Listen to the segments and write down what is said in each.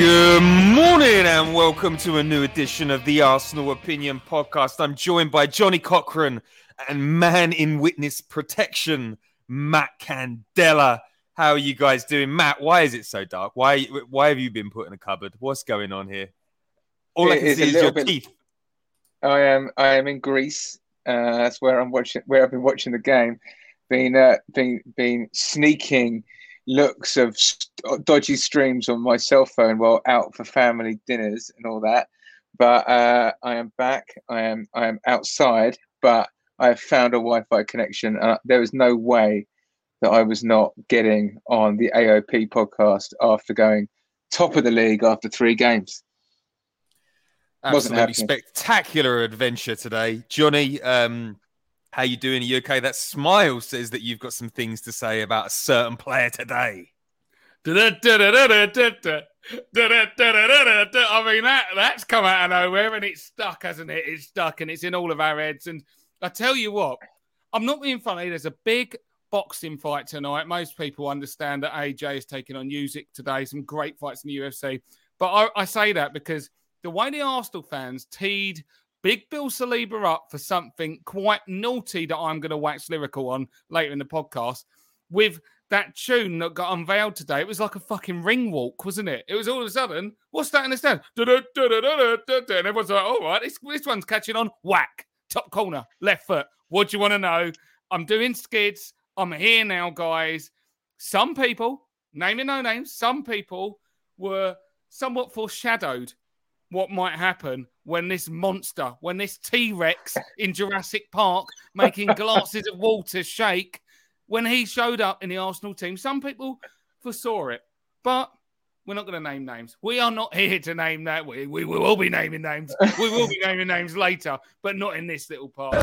Good morning and welcome to a new edition of the Arsenal Opinion Podcast. I'm joined by Johnny Cochran and man in witness protection, Matt Candela. How are you guys doing, Matt? Why is it so dark? Why why have you been put in a cupboard? What's going on here? All I can is see is your bit- teeth. I am I am in Greece. Uh, that's where I'm watching. Where I've been watching the game. Been uh, been been sneaking looks of st- dodgy streams on my cell phone while out for family dinners and all that. But uh, I am back. I am I am outside. But I have found a Wi-Fi connection. Uh, there is no way that I was not getting on the AOP podcast after going top of the league after three games. Wasn't Absolutely happening. spectacular adventure today, Johnny. Um, how you doing? Are you okay? That smile says that you've got some things to say about a certain player today. I mean that that's come out of nowhere and it's stuck, hasn't it? It's stuck and it's in all of our heads. And I tell you what, I'm not being funny. There's a big boxing fight tonight. Most people understand that AJ is taking on Usyk today. Some great fights in the UFC. But I, I say that because the way the Arsenal fans teed Big Bill Saliba up for something quite naughty that I'm going to wax lyrical on later in the podcast with that tune that got unveiled today. It was like a fucking ring walk, wasn't it? It was all of a sudden, what's that in the stand? And everyone's like, all right, this, this one's catching on. Whack, top corner, left foot. What do you want to know? I'm doing skids. I'm here now, guys. Some people, naming no names, some people were somewhat foreshadowed what might happen when this monster, when this T Rex in Jurassic Park making glasses of water shake, when he showed up in the Arsenal team. Some people foresaw it, but we're not going to name names. We are not here to name that. We, we will be naming names. We will be naming names later, but not in this little part.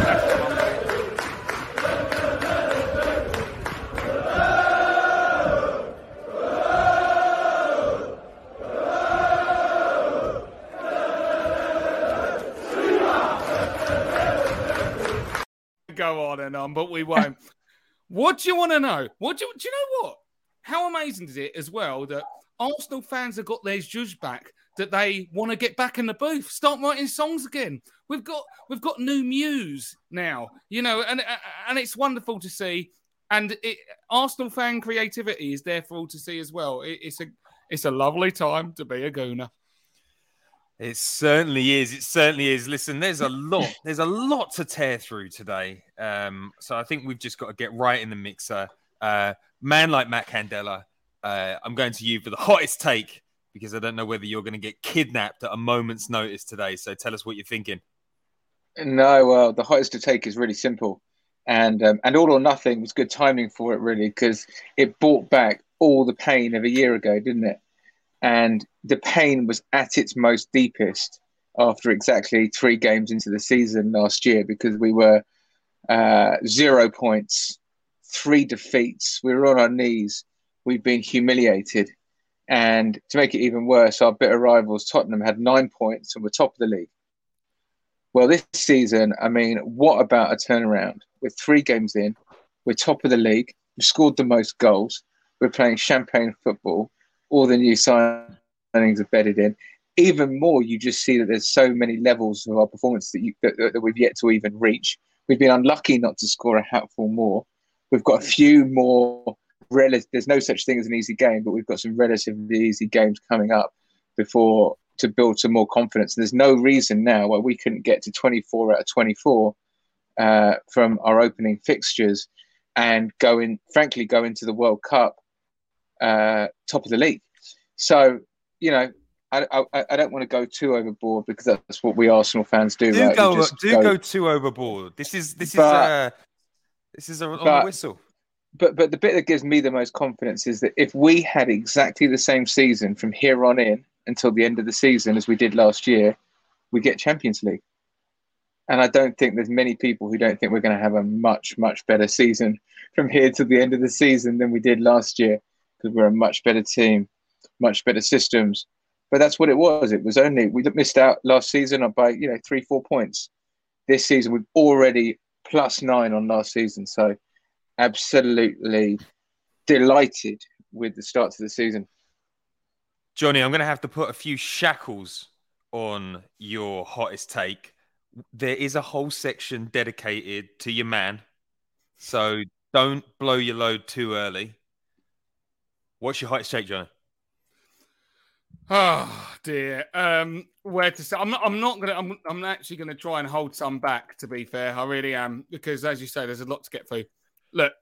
On and on, but we won't. what do you want to know? What do you, do you know? What? How amazing is it as well that Arsenal fans have got their judge back? That they want to get back in the booth, start writing songs again. We've got we've got new muse now, you know, and uh, uh, and it's wonderful to see. And it, Arsenal fan creativity is there for all to see as well. It, it's a it's a lovely time to be a gooner. It certainly is. It certainly is. Listen, there's a lot. There's a lot to tear through today. Um, so I think we've just got to get right in the mixer. Uh, man like Matt Candela, uh, I'm going to you for the hottest take because I don't know whether you're going to get kidnapped at a moment's notice today. So tell us what you're thinking. No, well, the hottest to take is really simple, and um, and all or nothing was good timing for it, really, because it brought back all the pain of a year ago, didn't it? And the pain was at its most deepest after exactly three games into the season last year because we were uh, zero points, three defeats. We were on our knees. We've been humiliated. And to make it even worse, our bitter rivals, Tottenham, had nine points and were top of the league. Well, this season, I mean, what about a turnaround? We're three games in, we're top of the league, we've scored the most goals, we're playing champagne football, all the new signings are bedded in. Even more, you just see that there's so many levels of our performance that, you, that, that we've yet to even reach. We've been unlucky not to score a hatful more. We've got a few more. Rel- there's no such thing as an easy game, but we've got some relatively easy games coming up before to build some more confidence. There's no reason now why we couldn't get to 24 out of 24 uh, from our opening fixtures and go in, frankly, go into the World Cup uh, top of the league. So, you know, I, I, I, don't want to go too overboard because that's what we Arsenal fans do. Do right? go, do go, go, too overboard. This is this is uh, this is a, on but, the whistle. But but the bit that gives me the most confidence is that if we had exactly the same season from here on in until the end of the season as we did last year, we get Champions League. And I don't think there's many people who don't think we're going to have a much much better season from here to the end of the season than we did last year because we're a much better team, much better systems but that's what it was. It was only we missed out last season by you know three four points. This season we've already plus nine on last season, so absolutely delighted with the start to the season. Johnny, I'm going to have to put a few shackles on your hottest take. There is a whole section dedicated to your man, so don't blow your load too early. What's your hottest take, Johnny? Oh dear. Um, where to say? I'm not. I'm not gonna. I'm. I'm actually gonna try and hold some back. To be fair, I really am because, as you say, there's a lot to get through. Look,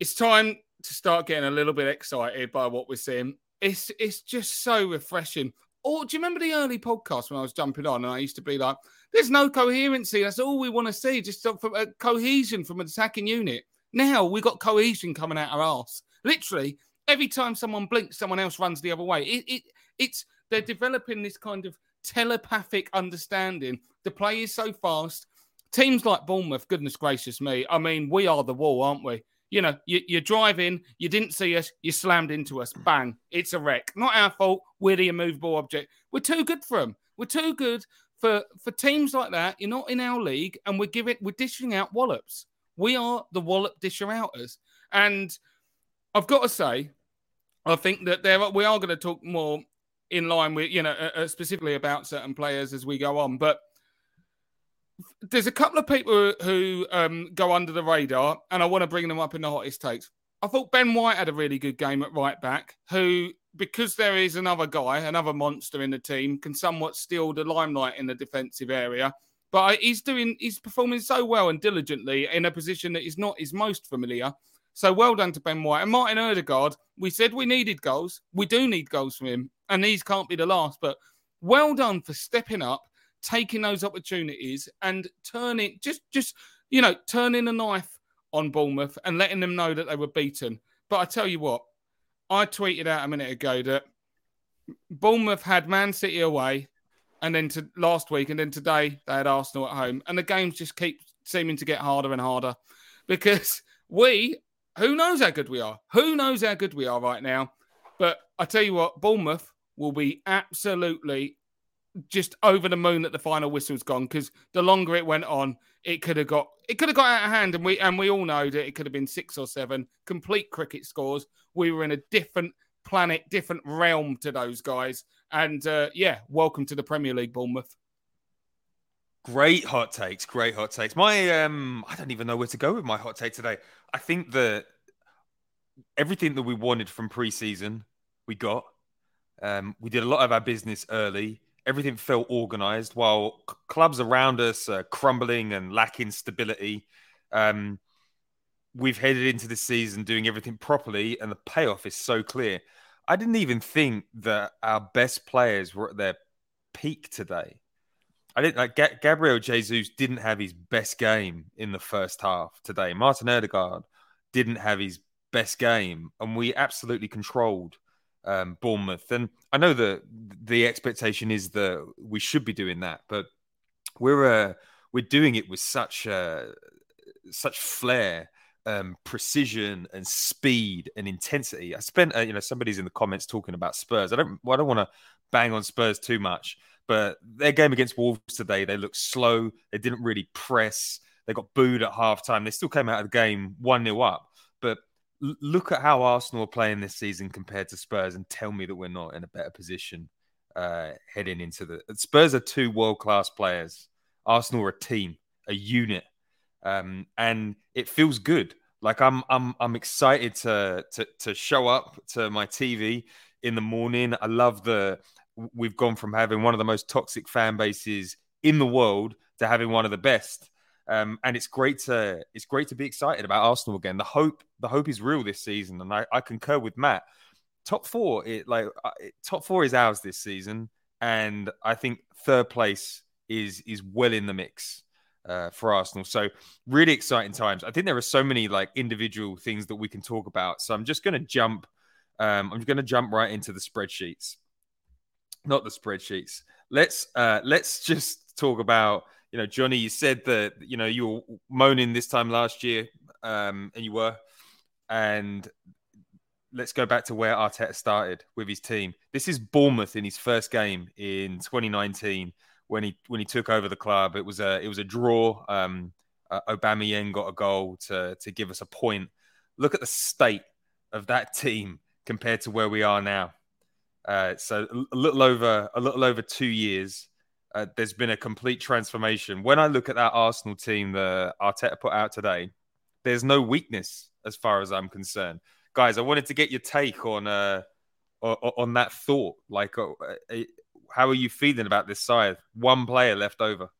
it's time to start getting a little bit excited by what we're seeing. It's it's just so refreshing. Or do you remember the early podcast when I was jumping on and I used to be like, "There's no coherency. That's all we want to see. Just from a cohesion from an attacking unit." Now we got cohesion coming out our ass. Literally, every time someone blinks, someone else runs the other way. It, it it's they're developing this kind of telepathic understanding. The play is so fast. Teams like Bournemouth, goodness gracious me. I mean, we are the wall, aren't we? You know, you, you're driving, you didn't see us, you slammed into us, bang, it's a wreck. Not our fault. We're the immovable object. We're too good for them. We're too good for for teams like that. You're not in our league, and we're giving we're dishing out wallops. We are the wallop disher outers, and I've got to say, I think that there we are going to talk more in line with you know uh, uh, specifically about certain players as we go on but there's a couple of people who um, go under the radar and i want to bring them up in the hottest takes. I thought ben white had a really good game at right back who because there is another guy another monster in the team can somewhat steal the limelight in the defensive area but he's doing he's performing so well and diligently in a position that is not his most familiar so well done to Ben White and Martin Odegaard. We said we needed goals. We do need goals from him, and these can't be the last. But well done for stepping up, taking those opportunities, and turning just just you know turning a knife on Bournemouth and letting them know that they were beaten. But I tell you what, I tweeted out a minute ago that Bournemouth had Man City away, and then to last week, and then today they had Arsenal at home, and the games just keep seeming to get harder and harder because we who knows how good we are? Who knows how good we are right now? But I tell you what, Bournemouth will be absolutely just over the moon that the final whistle's gone because the longer it went on, it could have got it could have got out of hand, and we and we all know that it could have been six or seven complete cricket scores. We were in a different planet, different realm to those guys, and uh, yeah, welcome to the Premier League, Bournemouth. Great hot takes, great hot takes. My um, I don't even know where to go with my hot take today. I think that everything that we wanted from preseason, we got. Um, we did a lot of our business early. Everything felt organized while c- clubs around us are crumbling and lacking stability. Um, we've headed into the season doing everything properly, and the payoff is so clear. I didn't even think that our best players were at their peak today. I didn't like Gabriel Jesus didn't have his best game in the first half today. Martin Odegaard didn't have his best game, and we absolutely controlled um, Bournemouth, and I know that the expectation is that we should be doing that, but we're uh, we're doing it with such uh, such flair, um, precision, and speed and intensity. I spent, uh, you know, somebody's in the comments talking about Spurs. I don't, well, I don't want to bang on Spurs too much, but their game against Wolves today, they looked slow. They didn't really press. They got booed at halftime. They still came out of the game one 0 up, but l- look at how Arsenal are playing this season compared to Spurs, and tell me that we're not in a better position uh, heading into the Spurs are two world class players. Arsenal are a team, a unit, um, and it feels good. Like I'm, I'm, I'm excited to to to show up to my TV in the morning. I love the. We've gone from having one of the most toxic fan bases in the world to having one of the best. Um, and it's great to it's great to be excited about Arsenal again. The hope the hope is real this season, and I, I concur with Matt. Top four, it like uh, it, top four is ours this season, and I think third place is is well in the mix uh, for Arsenal. So really exciting times. I think there are so many like individual things that we can talk about. So I'm just going to jump. Um, I'm going to jump right into the spreadsheets, not the spreadsheets. Let's uh, let's just talk about you know, Johnny, you said that you know you were moaning this time last year, um, and you were, and let's go back to where Arteta started with his team. This is Bournemouth in his first game in 2019 when he when he took over the club. It was a it was a draw. Um, uh, Aubameyang got a goal to to give us a point. Look at the state of that team compared to where we are now. Uh, so a little over a little over two years uh, there's been a complete transformation. When I look at that Arsenal team that Arteta put out today, there's no weakness as far as I'm concerned. Guys, I wanted to get your take on uh, on that thought. Like, uh, uh, how are you feeling about this side? One player left over.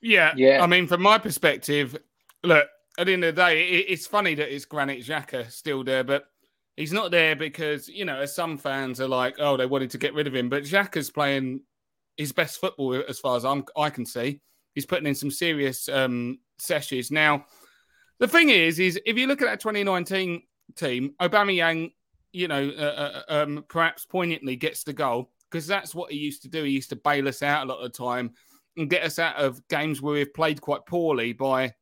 Yeah, yeah. I mean, from my perspective, look. At the end of the day, it's funny that it's Granit Xhaka still there, but he's not there because you know, as some fans are like, oh, they wanted to get rid of him, but Xhaka's playing his best football as far as I'm I can see. He's putting in some serious um, sessions. Now, the thing is, is if you look at that 2019 team, Aubameyang, you know, uh, uh, um, perhaps poignantly gets the goal because that's what he used to do. He used to bail us out a lot of the time and get us out of games where we've played quite poorly by,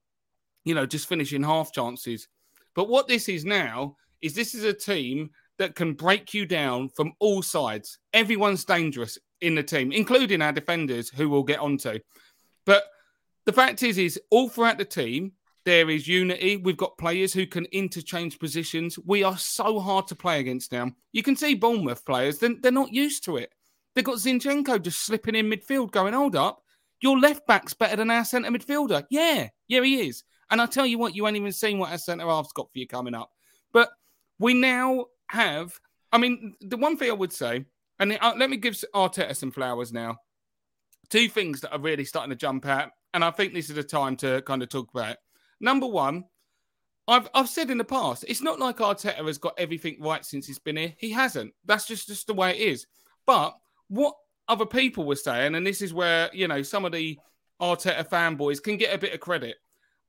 you know, just finishing half chances. But what this is now is this is a team that can break you down from all sides. Everyone's dangerous in the team, including our defenders, who we'll get onto. But the fact is, is all throughout the team there is unity. We've got players who can interchange positions. We are so hard to play against now. You can see Bournemouth players; they're, they're not used to it. They've got Zinchenko just slipping in midfield, going, "Hold up, your left back's better than our centre midfielder." Yeah, yeah, he is. And I tell you what, you ain't even seen what our centre half's got for you coming up. But we now have. I mean, the one thing I would say and uh, let me give Arteta some flowers now. Two things that are really starting to jump out, and I think this is the time to kind of talk about. It. Number one, I've I've said in the past, it's not like Arteta has got everything right since he's been here. He hasn't. That's just just the way it is. But what other people were saying, and this is where you know some of the Arteta fanboys can get a bit of credit.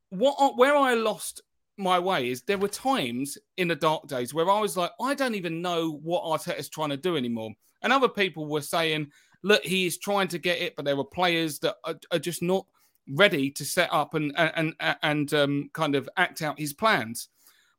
What where I lost my way is there were times in the dark days where I was like, I don't even know what Arteta's trying to do anymore. And other people were saying, look, he is trying to get it, but there were players that are, are just not ready to set up and and and um, kind of act out his plans.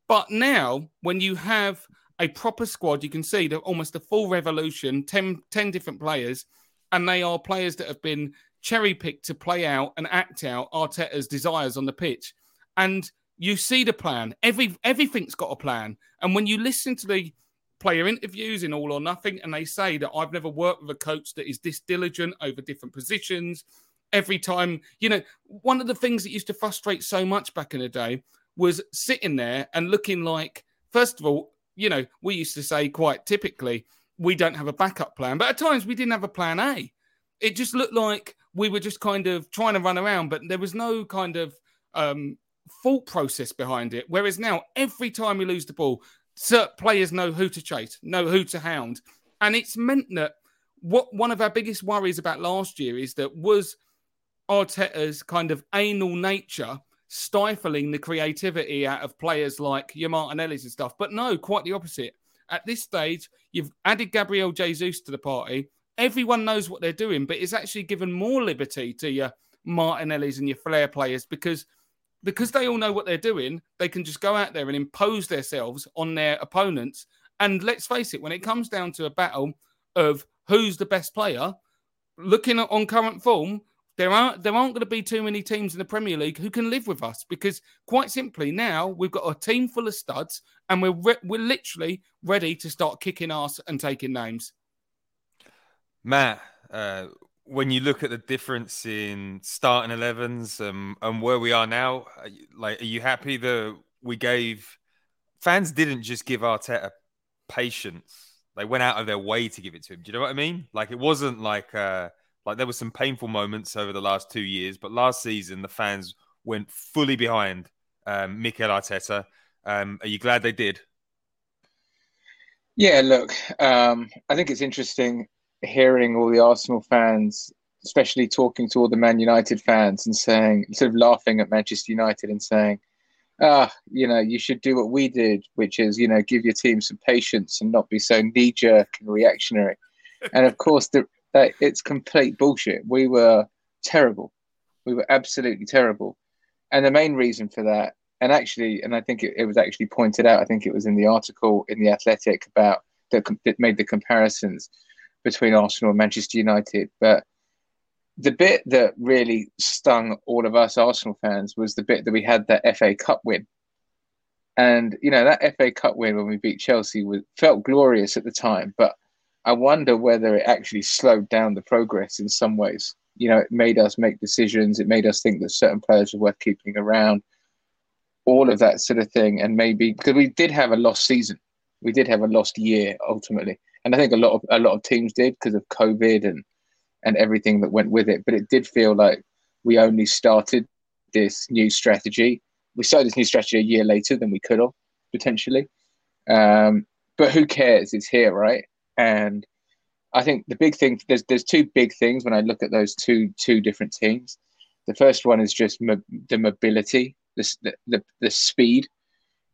But now, when you have a proper squad, you can see that almost a full revolution, 10, 10 different players, and they are players that have been cherry picked to play out and act out Arteta's desires on the pitch. And you see the plan. Every everything's got a plan. And when you listen to the player interviews in All or Nothing, and they say that I've never worked with a coach that is this diligent over different positions. Every time, you know, one of the things that used to frustrate so much back in the day was sitting there and looking like, first of all, you know, we used to say quite typically, we don't have a backup plan, but at times we didn't have a plan A. It just looked like we were just kind of trying to run around, but there was no kind of um, thought process behind it. Whereas now, every time we lose the ball, players know who to chase, know who to hound. And it's meant that what one of our biggest worries about last year is that was Arteta's kind of anal nature stifling the creativity out of players like your Martinelli's and stuff. But no, quite the opposite. At this stage, you've added Gabriel Jesus to the party. Everyone knows what they're doing, but it's actually given more liberty to your Martinellis and your flair players because because they all know what they're doing. They can just go out there and impose themselves on their opponents. And let's face it, when it comes down to a battle of who's the best player, looking at on current form, there aren't there aren't going to be too many teams in the Premier League who can live with us because quite simply now we've got a team full of studs and we're re- we're literally ready to start kicking ass and taking names. Matt, uh, when you look at the difference in starting 11s um, and where we are now, are you, like, are you happy that we gave fans didn't just give Arteta patience? They went out of their way to give it to him. Do you know what I mean? Like, it wasn't like. Uh, like there were some painful moments over the last two years, but last season the fans went fully behind um, Mikel Arteta. Um, are you glad they did? Yeah, look, um, I think it's interesting hearing all the Arsenal fans, especially talking to all the Man United fans and saying, sort of laughing at Manchester United and saying, ah, you know, you should do what we did, which is, you know, give your team some patience and not be so knee jerk and reactionary. and of course, the that it's complete bullshit. We were terrible. We were absolutely terrible. And the main reason for that, and actually, and I think it, it was actually pointed out, I think it was in the article in The Athletic about that, that made the comparisons between Arsenal and Manchester United. But the bit that really stung all of us Arsenal fans was the bit that we had that FA Cup win. And, you know, that FA Cup win when we beat Chelsea was, felt glorious at the time. But I wonder whether it actually slowed down the progress in some ways. You know, it made us make decisions. It made us think that certain players were worth keeping around, all of that sort of thing. And maybe because we did have a lost season, we did have a lost year ultimately, and I think a lot of a lot of teams did because of COVID and and everything that went with it. But it did feel like we only started this new strategy. We started this new strategy a year later than we could have potentially. Um, but who cares? It's here, right? And I think the big thing there's there's two big things when I look at those two two different teams. The first one is just mo- the mobility, the, the the speed.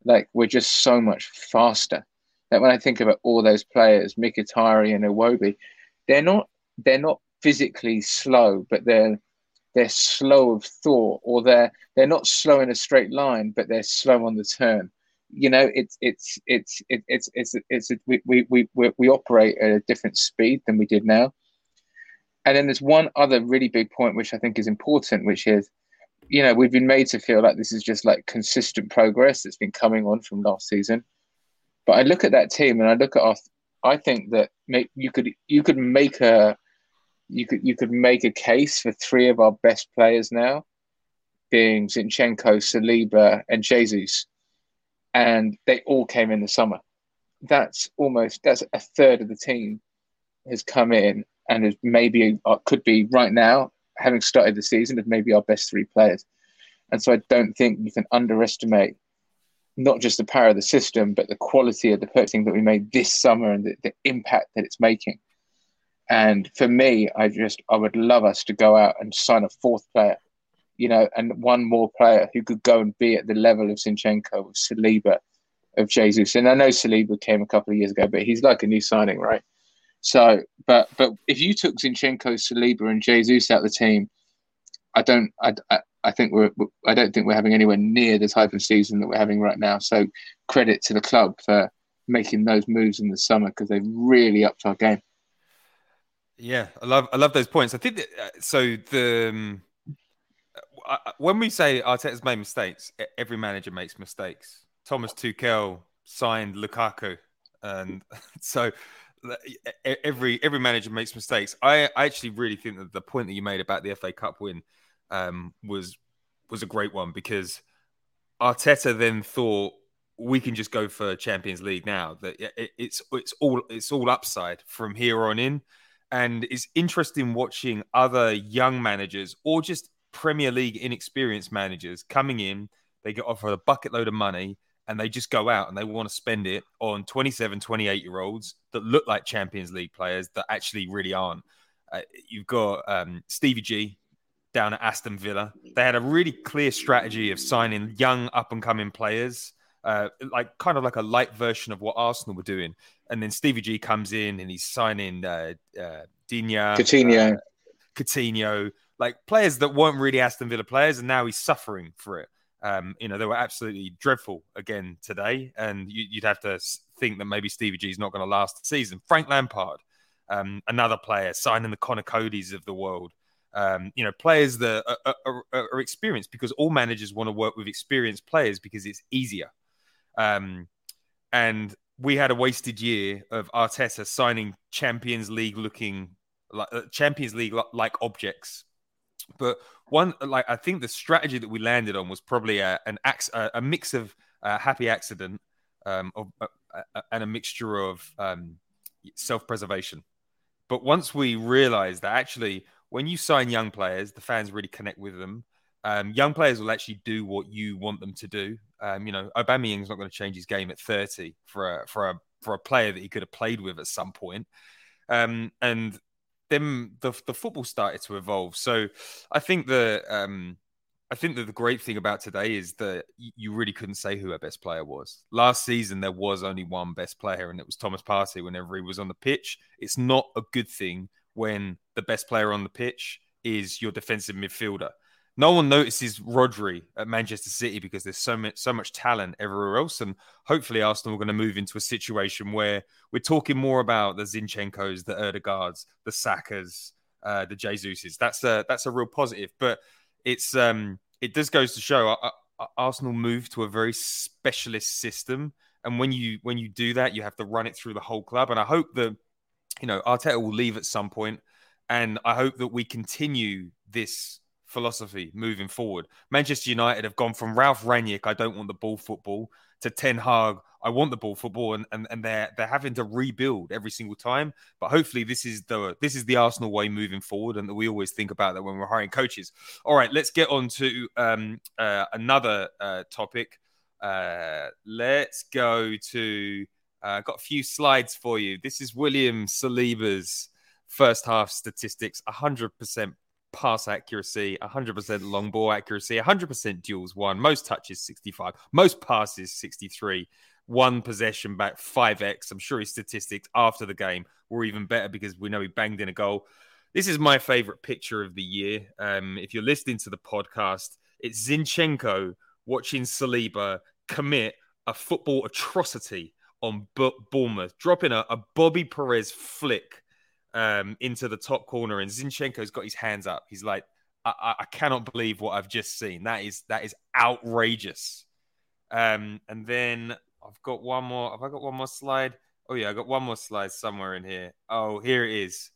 Like we're just so much faster. That when I think about all those players, Mkhitaryan and Iwobi, they're not they're not physically slow, but they're they're slow of thought, or they're they're not slow in a straight line, but they're slow on the turn. You know it's it's it's it's it's it's, it's, it's we, we we we operate at a different speed than we did now. And then there's one other really big point which i think is important which is you know we've been made to feel like this is just like consistent progress that's been coming on from last season but i look at that team and i look at our i think that make, you could you could make a you could you could make a case for three of our best players now being Zinchenko, Saliba, and Jesus and they all came in the summer. That's almost that's a third of the team has come in and is maybe uh, could be right now having started the season of maybe our best three players. And so I don't think you can underestimate not just the power of the system, but the quality of the purchasing that we made this summer and the, the impact that it's making. And for me, I just I would love us to go out and sign a fourth player you know, and one more player who could go and be at the level of Zinchenko, of Saliba, of Jesus. And I know Saliba came a couple of years ago, but he's like a new signing, right? So, but but if you took Zinchenko, Saliba, and Jesus out of the team, I don't, I, I think we're, I don't think we're having anywhere near the type of season that we're having right now. So, credit to the club for making those moves in the summer because they've really upped our game. Yeah, I love I love those points. I think that, uh, so. The um, when we say Arteta's made mistakes, every manager makes mistakes. Thomas Tuchel signed Lukaku, and so every every manager makes mistakes. I, I actually really think that the point that you made about the FA Cup win um, was was a great one because Arteta then thought we can just go for Champions League now. That it's it's all it's all upside from here on in, and it's interesting watching other young managers or just Premier League inexperienced managers coming in, they get offered a bucket load of money and they just go out and they want to spend it on 27, 28 year olds that look like Champions League players that actually really aren't. Uh, you've got um, Stevie G down at Aston Villa. They had a really clear strategy of signing young up and coming players uh, like kind of like a light version of what Arsenal were doing. And then Stevie G comes in and he's signing uh, uh, Digne, Coutinho. uh, Coutinho, like players that weren't really Aston Villa players, and now he's suffering for it. Um, you know, they were absolutely dreadful again today, and you, you'd have to think that maybe Stevie G is not going to last the season. Frank Lampard, um, another player signing the Conor Coady's of the world. Um, you know, players that are, are, are, experienced because all managers want to work with experienced players because it's easier. Um, and we had a wasted year of Arteta signing Champions League looking like uh, Champions League like objects. But one, like I think the strategy that we landed on was probably a, an a, a mix of happy accident um, of, uh, uh, and a mixture of um, self preservation. But once we realized that actually, when you sign young players, the fans really connect with them. Um, young players will actually do what you want them to do. Um, you know, Aubameyang's not going to change his game at 30 for a for a for a player that he could have played with at some point. Um, and then the the football started to evolve. So I think the um, I think that the great thing about today is that you really couldn't say who our best player was. Last season there was only one best player, and it was Thomas Partey. Whenever he was on the pitch, it's not a good thing when the best player on the pitch is your defensive midfielder. No one notices Rodri at Manchester City because there's so much so much talent everywhere else, and hopefully Arsenal are going to move into a situation where we're talking more about the Zinchenkos, the Odegaards, the Sakas, uh, the Jesuses. That's a that's a real positive, but it's um it does goes to show uh, uh, Arsenal move to a very specialist system, and when you when you do that, you have to run it through the whole club. And I hope that you know Arteta will leave at some point, and I hope that we continue this philosophy moving forward. Manchester United have gone from Ralf Rangnick, I don't want the ball football, to Ten Hag, I want the ball football, and, and, and they're they're having to rebuild every single time. But hopefully this is the this is the Arsenal way moving forward, and that we always think about that when we're hiring coaches. All right, let's get on to um, uh, another uh, topic. Uh, let's go to. Uh, got a few slides for you. This is William Saliba's first half statistics: 100% pass accuracy, 100% long ball accuracy, 100% duels won, most touches 65, most passes 63, one possession back 5x. I'm sure his statistics after the game were even better because we know he banged in a goal. This is my favorite picture of the year. Um, if you're listening to the podcast, it's Zinchenko watching Saliba commit a football atrocity on B- Bournemouth, dropping a, a Bobby Perez flick um, into the top corner, and Zinchenko's got his hands up. He's like, I, I, cannot believe what I've just seen. That is that is outrageous. Um, and then I've got one more. Have I got one more slide? Oh yeah, I got one more slide somewhere in here. Oh, here it is.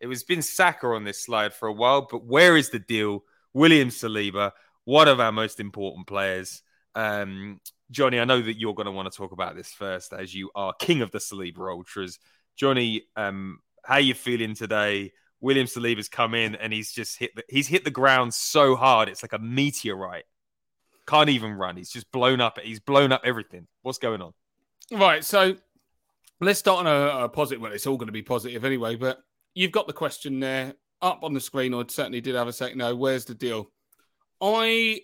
It was been Saka on this slide for a while, but where is the deal? William Saliba, one of our most important players. Um, Johnny, I know that you're going to want to talk about this first, as you are king of the Saliba ultras. Johnny, um, how you feeling today? William Saliba's come in and he's just hit the, he's hit the ground so hard it's like a meteorite. Can't even run. He's just blown up. He's blown up everything. What's going on? Right. So let's start on a, a positive. Well, it's all going to be positive anyway, but you've got the question there up on the screen, or certainly did have a second. No, where's the deal? I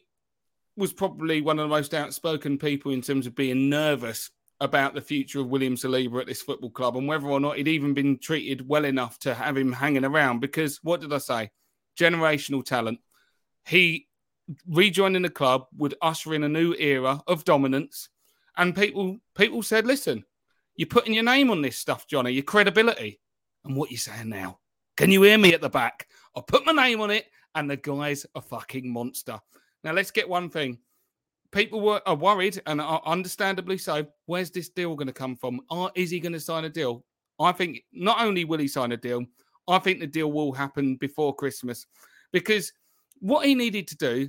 was probably one of the most outspoken people in terms of being nervous about the future of William Saliba at this football club and whether or not he'd even been treated well enough to have him hanging around. Because what did I say? Generational talent. He rejoining the club would usher in a new era of dominance. And people people said, listen, you're putting your name on this stuff, Johnny, your credibility. And what you saying now? Can you hear me at the back? I put my name on it, and the guy's a fucking monster. Now let's get one thing. People were are worried, and are understandably so. Where's this deal going to come from? Are, is he going to sign a deal? I think not only will he sign a deal, I think the deal will happen before Christmas, because what he needed to do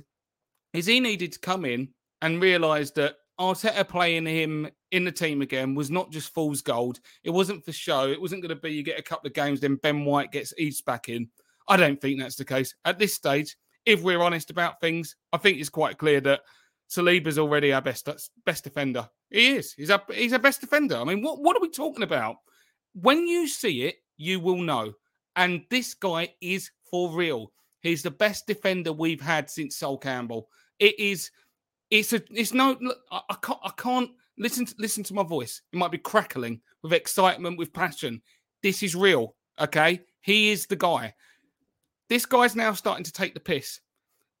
is he needed to come in and realise that Arteta playing him in the team again was not just fool's gold. It wasn't for show. It wasn't going to be you get a couple of games, then Ben White gets eased back in. I don't think that's the case at this stage. If we're honest about things, I think it's quite clear that Saliba's already our best best defender. He is. He's a he's our best defender. I mean, what what are we talking about? When you see it, you will know. And this guy is for real. He's the best defender we've had since Sol Campbell. It is It's a. It's no. Look, I, I can't. I can't listen. To, listen to my voice. It might be crackling with excitement, with passion. This is real. Okay, he is the guy. This guy's now starting to take the piss.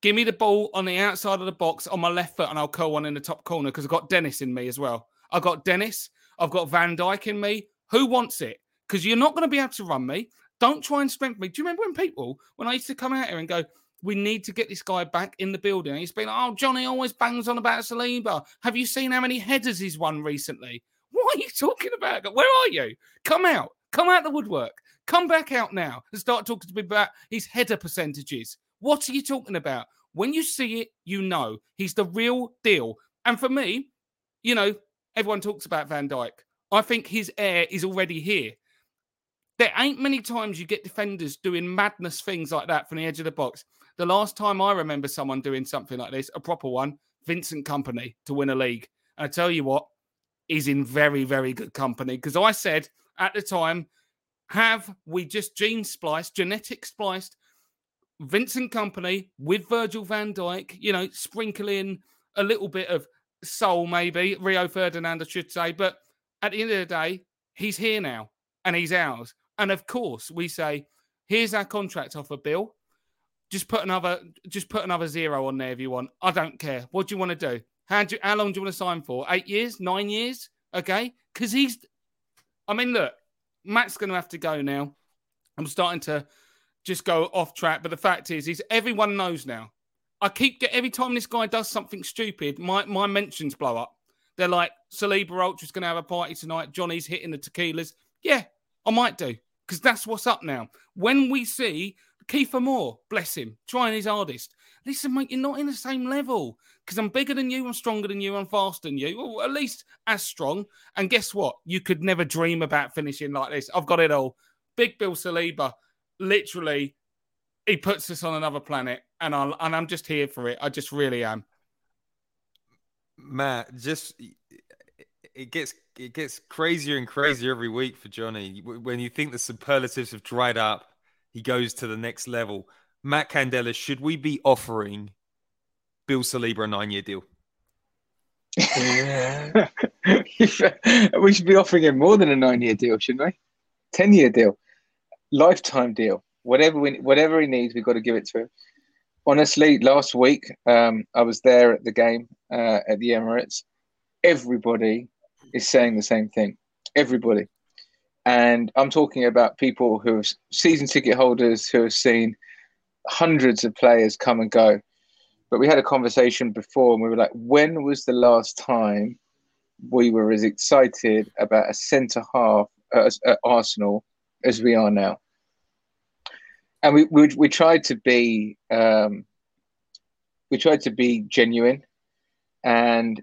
Give me the ball on the outside of the box on my left foot, and I'll curl one in the top corner because I've got Dennis in me as well. I've got Dennis. I've got Van Dijk in me. Who wants it? Because you're not going to be able to run me. Don't try and strengthen me. Do you remember when people, when I used to come out here and go, we need to get this guy back in the building. He's been, oh, Johnny always bangs on about Saliba. Have you seen how many headers he's won recently? What are you talking about? Where are you? Come out. Come out the woodwork. Come back out now and start talking to me about his header percentages. What are you talking about? When you see it, you know he's the real deal. And for me, you know, everyone talks about Van Dijk. I think his heir is already here. There ain't many times you get defenders doing madness things like that from the edge of the box. The last time I remember someone doing something like this, a proper one, Vincent Kompany to win a league. And I tell you what, he's in very, very good company because I said at the time, have we just gene spliced, genetic spliced Vincent Kompany with Virgil van Dijk, you know, sprinkle in a little bit of Sol, maybe, Rio Ferdinand, I should say. But at the end of the day, he's here now and he's ours. And of course, we say, here's our contract offer, Bill. Just put another, just put another zero on there if you want. I don't care. What do you want to do? How, do, how long do you want to sign for? Eight years? Nine years? Okay, because he's. I mean, look, Matt's going to have to go now. I'm starting to just go off track, but the fact is, is everyone knows now. I keep get every time this guy does something stupid, my my mentions blow up. They're like, Saliba Ultra's going to have a party tonight. Johnny's hitting the tequilas. Yeah, I might do because that's what's up now. When we see Kiefer Moore, bless him, trying his hardest. Listen, mate, you're not in the same level because I'm bigger than you, I'm stronger than you, I'm faster than you, or at least as strong. And guess what? You could never dream about finishing like this. I've got it all. Big Bill Saliba, literally, he puts us on another planet, and I and I'm just here for it. I just really am. Matt, just it gets it gets crazier and crazier every week for Johnny. When you think the superlatives have dried up, he goes to the next level. Matt Candela, should we be offering Bill Saliba a nine-year deal? Yeah. we should be offering him more than a nine-year deal, shouldn't we? Ten-year deal, lifetime deal. Whatever we, whatever he needs, we've got to give it to him. Honestly, last week um, I was there at the game uh, at the Emirates. Everybody is saying the same thing. Everybody, and I'm talking about people who have season ticket holders who have seen hundreds of players come and go. But we had a conversation before and we were like, when was the last time we were as excited about a centre half at, at Arsenal as we are now? And we, we, we tried to be um, we tried to be genuine, and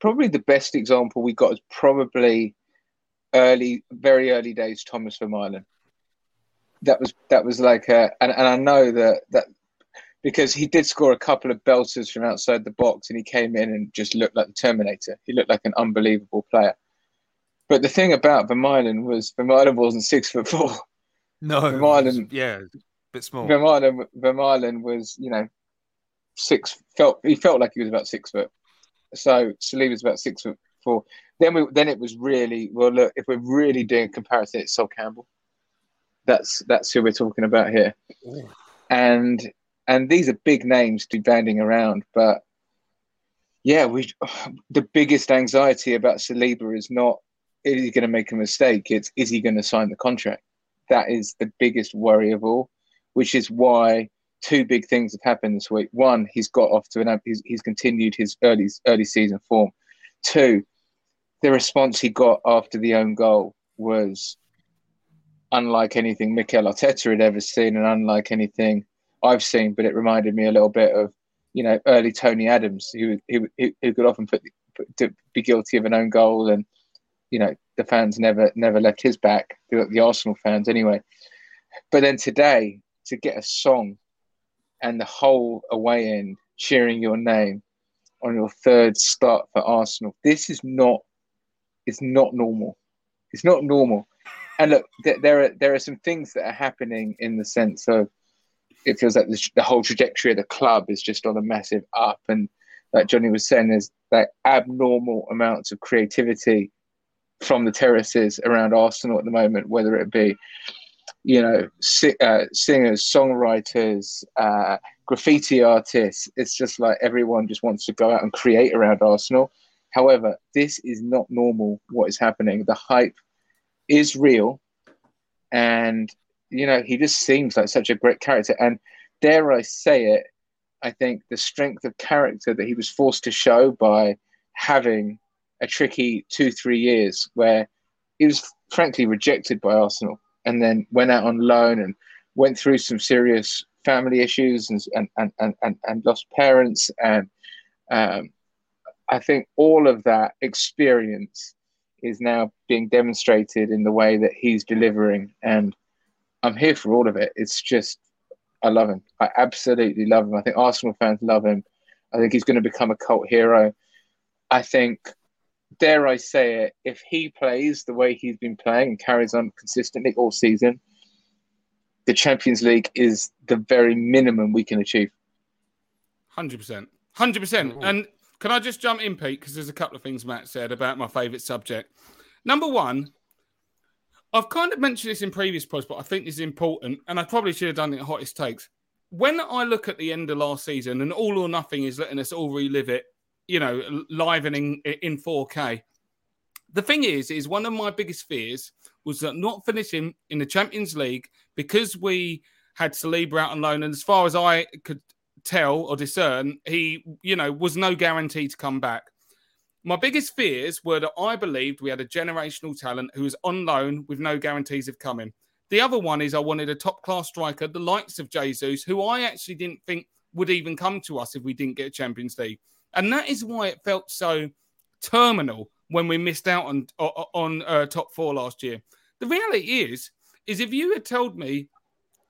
probably the best example we got is probably early, very early days Thomas Vermaelen that was that was like a, and, and I know that that because he did score a couple of belters from outside the box and he came in and just looked like the Terminator. He looked like an unbelievable player. But the thing about Vermaelen was Vermaelen wasn't six foot four. No, Vermaelen, yeah, bit small. Vermaelen, Vermaelen was, you know, six felt he felt like he was about six foot. So Saliba was about six foot four. Then we then it was really well. Look, if we're really doing a comparison, it's Sol Campbell. That's that's who we're talking about here. Ooh. And and these are big names to be banding around, but yeah, we the biggest anxiety about Saliba is not is he going to make a mistake? It's is he going to sign the contract? That is the biggest worry of all, which is why two big things have happened this week. One, he's got off to an he's, he's continued his early early season form. Two, the response he got after the own goal was unlike anything Mikel Arteta had ever seen, and unlike anything I've seen. But it reminded me a little bit of, you know, early Tony Adams, who who, who could often put, put be guilty of an own goal, and you know the fans never never left his back. The, the Arsenal fans, anyway. But then today, to get a song and the whole away end cheering your name on your third start for Arsenal, this is not. It's not normal. It's not normal and look, th- there are there are some things that are happening in the sense of it feels like the, the, whole trajectory of the club is just on a massive up, and like Johnny was saying, there's like abnormal amounts of creativity from the terraces around Arsenal at the moment, whether it be, you know, si- uh, singers, songwriters, uh, graffiti artists. It's just like everyone just wants to go out and create around Arsenal. However, this is not normal. What is happening? The hype is real, and you know he just seems like such a great character. And dare I say it, I think the strength of character that he was forced to show by having a tricky two, three years where he was frankly rejected by Arsenal and then went out on loan and went through some serious family issues and and and and, and lost parents and um, I think all of that experience is now being demonstrated in the way that he's delivering and I'm here for all of it. It's just I love him. I absolutely love him. I think Arsenal fans love him. I think he's going to become a cult hero. I think, dare I say it, if he plays the way he's been playing and carries on consistently all season, the Champions League is the very minimum we can achieve. Hundred percent, hundred percent. And can I just jump in, Pete? Because there's a couple of things Matt said about my favourite subject. Number one, I've kind of mentioned this in previous posts, but I think this is important, and I probably should have done it at hottest takes. When I look at the end of last season, and all or nothing is letting us all relive it, you know, live and in, in 4K. The thing is, is one of my biggest fears was that not finishing in the Champions League because we had Saliba out on loan, and as far as I could tell or discern, he, you know, was no guarantee to come back. My biggest fears were that I believed we had a generational talent who was on loan with no guarantees of coming. The other one is I wanted a top class striker, the likes of Jesus, who I actually didn't think would even come to us if we didn't get a Champions League. And that is why it felt so terminal when we missed out on on uh, top four last year. The reality is, is if you had told me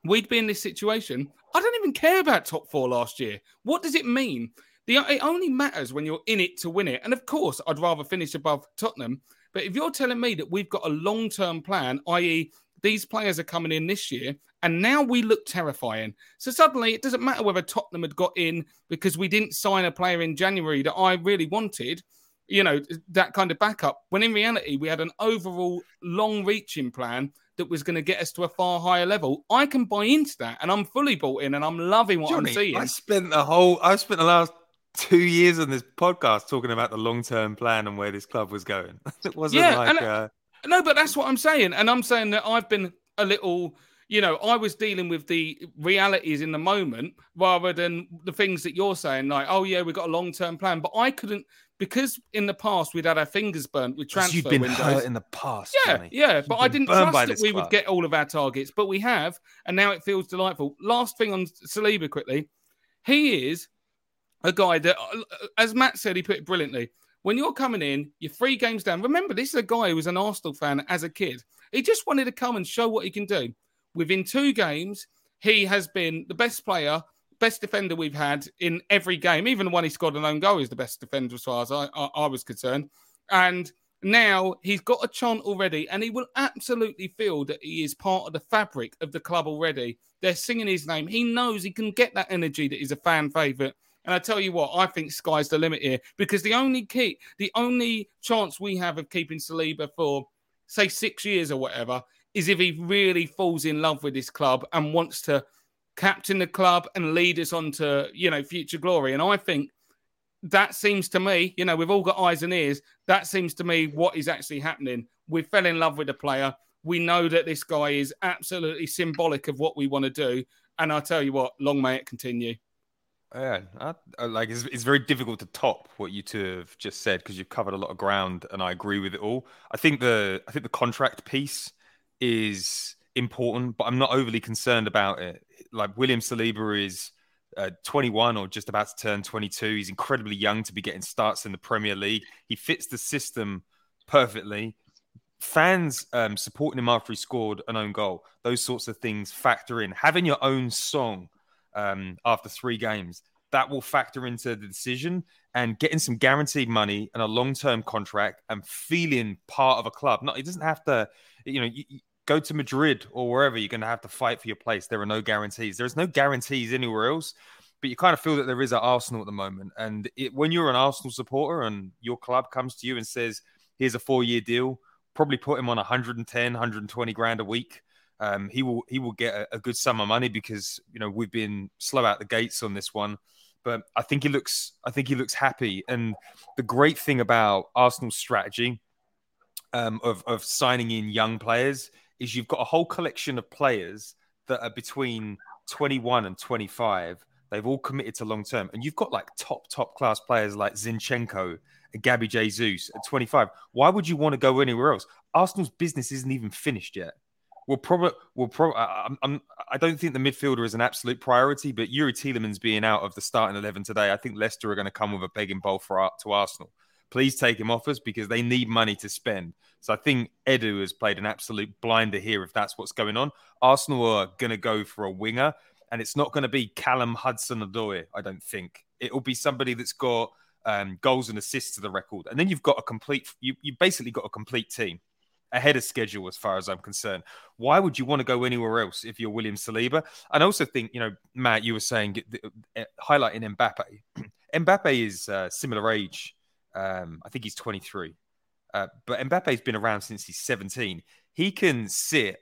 we'd be in this situation, I don't even care about top four last year. What does it mean? The, it only matters when you're in it to win it. And of course, I'd rather finish above Tottenham. But if you're telling me that we've got a long term plan, i.e., these players are coming in this year, and now we look terrifying. So suddenly, it doesn't matter whether Tottenham had got in because we didn't sign a player in January that I really wanted, you know, that kind of backup. When in reality, we had an overall long reaching plan that was going to get us to a far higher level. I can buy into that, and I'm fully bought in, and I'm loving what Johnny, I'm seeing. I spent the whole, I spent the last two years on this podcast talking about the long term plan and where this club was going. it wasn't Yeah, like and- uh, No, but that's what I'm saying. And I'm saying that I've been a little, you know, I was dealing with the realities in the moment rather than the things that you're saying, like, oh, yeah, we've got a long term plan. But I couldn't, because in the past we'd had our fingers burnt with transfer you've been windows. hurt in the past. Yeah, Johnny. yeah, but I didn't trust that we would get all of our targets, but we have, and now it feels delightful. Last thing on Saliba quickly, he is a guy that, as Matt said, he put it brilliantly. When you're coming in, you're three games down. Remember, this is a guy who was an Arsenal fan as a kid. He just wanted to come and show what he can do. Within two games, he has been the best player, best defender we've had in every game. Even the one he scored an own goal is the best defender as far as I, I, I was concerned. And now he's got a chant already, and he will absolutely feel that he is part of the fabric of the club already. They're singing his name. He knows he can get that energy that is a fan favourite. And I tell you what, I think sky's the limit here because the only key, the only chance we have of keeping Saliba for, say, six years or whatever, is if he really falls in love with this club and wants to captain the club and lead us on to, you know, future glory. And I think that seems to me, you know, we've all got eyes and ears. That seems to me what is actually happening. We fell in love with the player. We know that this guy is absolutely symbolic of what we want to do. And I tell you what, long may it continue. Yeah, I, I, like it's, it's very difficult to top what you two have just said because you've covered a lot of ground, and I agree with it all. I think the I think the contract piece is important, but I'm not overly concerned about it. Like William Saliba is uh, 21 or just about to turn 22. He's incredibly young to be getting starts in the Premier League. He fits the system perfectly. Fans um, supporting him after he scored an own goal, those sorts of things factor in. Having your own song um, after three games, that will factor into the decision and getting some guaranteed money and a long-term contract and feeling part of a club. No, it doesn't have to, you know, you, you go to Madrid or wherever you're going to have to fight for your place. There are no guarantees. There's no guarantees anywhere else but you kind of feel that there is at Arsenal at the moment. And it, when you're an Arsenal supporter and your club comes to you and says, "Here's a four-year deal," probably put him on 110, 120 grand a week. Um, he will he will get a, a good sum of money because you know we've been slow out the gates on this one but I think he looks I think he looks happy. And the great thing about Arsenal's strategy um, of of signing in young players is you've got a whole collection of players that are between 21 and 25. They've all committed to long term, and you've got like top top class players like Zinchenko and Gabby Jesus at 25. Why would you want to go anywhere else? Arsenal's business isn't even finished yet will probably will probably. I'm, I'm, I don't think the midfielder is an absolute priority, but Youri Tielemans being out of the starting eleven today, I think Leicester are going to come with a begging bowl for to Arsenal. Please take him off us because they need money to spend. So I think Edu has played an absolute blinder here if that's what's going on. Arsenal are going to go for a winger, and it's not going to be Callum Hudson-Odoi. I don't think it will be somebody that's got um, goals and assists to the record, and then you've got a complete. You you basically got a complete team ahead of schedule as far as I'm concerned. Why would you want to go anywhere else if you're William Saliba? And I also think, you know, Matt, you were saying uh, highlighting Mbappe. Mbappe is uh, similar age. Um, I think he's 23. Uh, but Mbappe's been around since he's 17. He can sit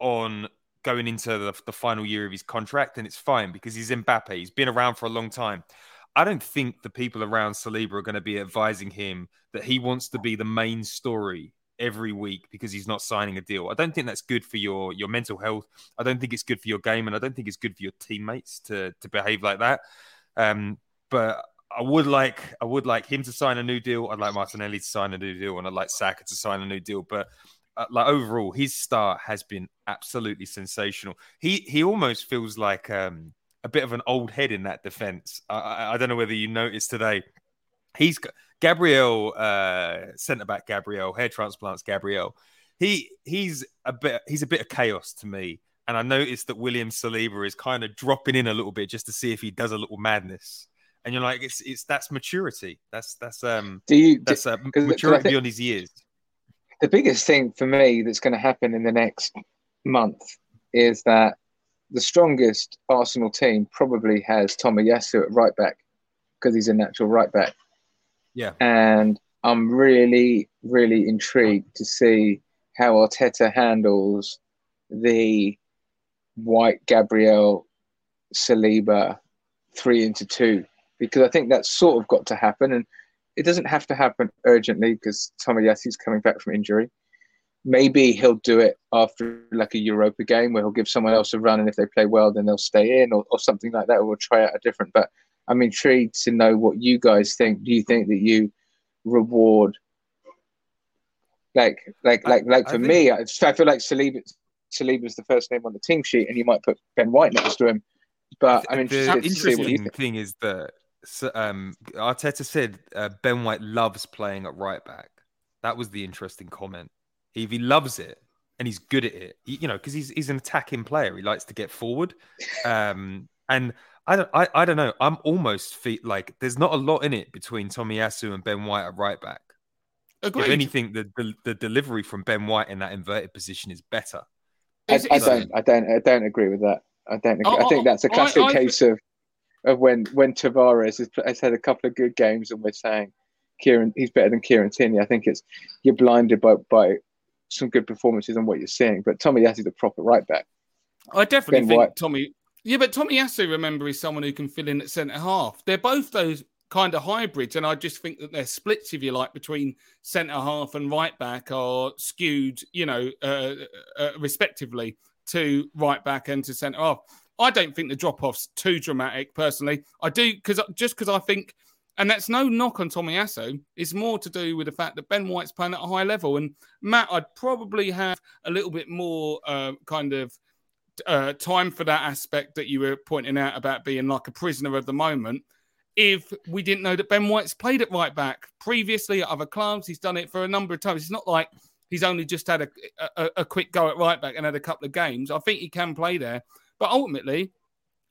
on going into the, the final year of his contract, and it's fine because he's Mbappe. He's been around for a long time. I don't think the people around Saliba are going to be advising him that he wants to be the main story every week because he's not signing a deal. I don't think that's good for your your mental health. I don't think it's good for your game, and I don't think it's good for your teammates to to behave like that. Um, but I would like I would like him to sign a new deal. I'd like Martinelli to sign a new deal, and I'd like Saka to sign a new deal. But uh, like overall, his start has been absolutely sensational. He he almost feels like um, a bit of an old head in that defense. I, I, I don't know whether you noticed today. He's got Gabriel, uh, centre back Gabriel, hair transplants Gabriel. He he's a bit he's a bit of chaos to me, and I noticed that William Saliba is kind of dropping in a little bit just to see if he does a little madness. And you're like, it's it's that's maturity. That's that's um do you that's uh, do, maturity beyond his years. The biggest thing for me that's going to happen in the next month is that the strongest Arsenal team probably has Tomiyasu at right back because he's a natural right back. Yeah. And I'm really, really intrigued to see how Arteta handles the White Gabriel Saliba three into two because I think that's sort of got to happen and it doesn't have to happen urgently because Tomiyasu's coming back from injury. Maybe he'll do it after like a Europa game where he'll give someone else a run and if they play well then they'll stay in or, or something like that or we'll try out a different but I'm intrigued to know what you guys think. Do you think that you reward like like like like for I me, I, I feel like Saliba Saliba's the first name on the team sheet, and you might put Ben White next to him. But I'm interested the to see what you think. thing is that um, Arteta said uh, Ben White loves playing at right back. That was the interesting comment. If he loves it and he's good at it, he, you know, because he's he's an attacking player. He likes to get forward, um, and I don't, I, I don't know. I'm almost feel like there's not a lot in it between Tomiyasu and Ben White at right back. Agreed. If anything, the, the, the delivery from Ben White in that inverted position is better. I, I don't, I don't, I don't agree with that. I don't. Agree. I oh, think that's a classic I, I, case of of when when Tavares has, has, had a couple of good games and we're saying Kieran he's better than Kieran Tierney. I think it's you're blinded by by some good performances and what you're seeing. But Tomiyasu is a proper right back. I definitely ben think White, Tommy yeah, but Tommy Tomiyasu, remember, is someone who can fill in at centre half. They're both those kind of hybrids, and I just think that their splits, if you like, between centre half and right back are skewed, you know, uh, uh, respectively to right back and to centre half. I don't think the drop off's too dramatic, personally. I do because just because I think, and that's no knock on Tommy Tomiyasu, it's more to do with the fact that Ben White's playing at a high level. And Matt, I'd probably have a little bit more uh, kind of uh, time for that aspect that you were pointing out about being like a prisoner of the moment. If we didn't know that Ben White's played at right back previously at other clubs, he's done it for a number of times. It's not like he's only just had a, a, a quick go at right back and had a couple of games. I think he can play there. But ultimately,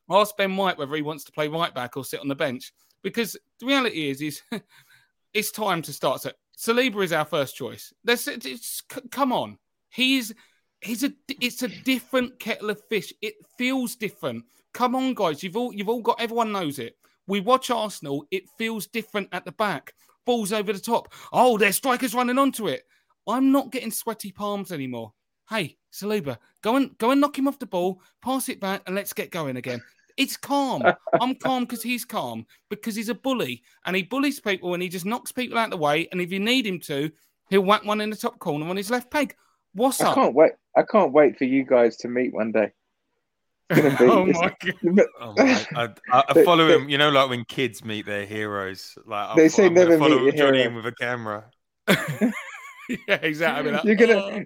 ask Ben White whether he wants to play right back or sit on the bench. Because the reality is, is it's time to start. So Saliba is our first choice. It's, come on. He's it's a it's a different kettle of fish. It feels different come on, guys. You've all you've all got everyone knows it. We watch Arsenal, it feels different at the back. Balls over the top. Oh, their strikers running onto it. I'm not getting sweaty palms anymore. Hey, Saliba, go and go and knock him off the ball, pass it back, and let's get going again. It's calm. I'm calm because he's calm because he's a bully and he bullies people and he just knocks people out of the way. And if you need him to, he'll whack one in the top corner on his left peg. What's I up? can't wait. I can't wait for you guys to meet one day. Be- Oh my God. Oh my, I, I, I follow him. You know, like when kids meet their heroes. Like I, They say I'm never follow meet your Johnny hero. in with a camera. yeah, exactly. Like, You're gonna "Oh."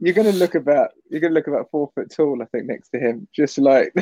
you're gonna look about you're gonna look about four foot tall, I think, next to him. Just like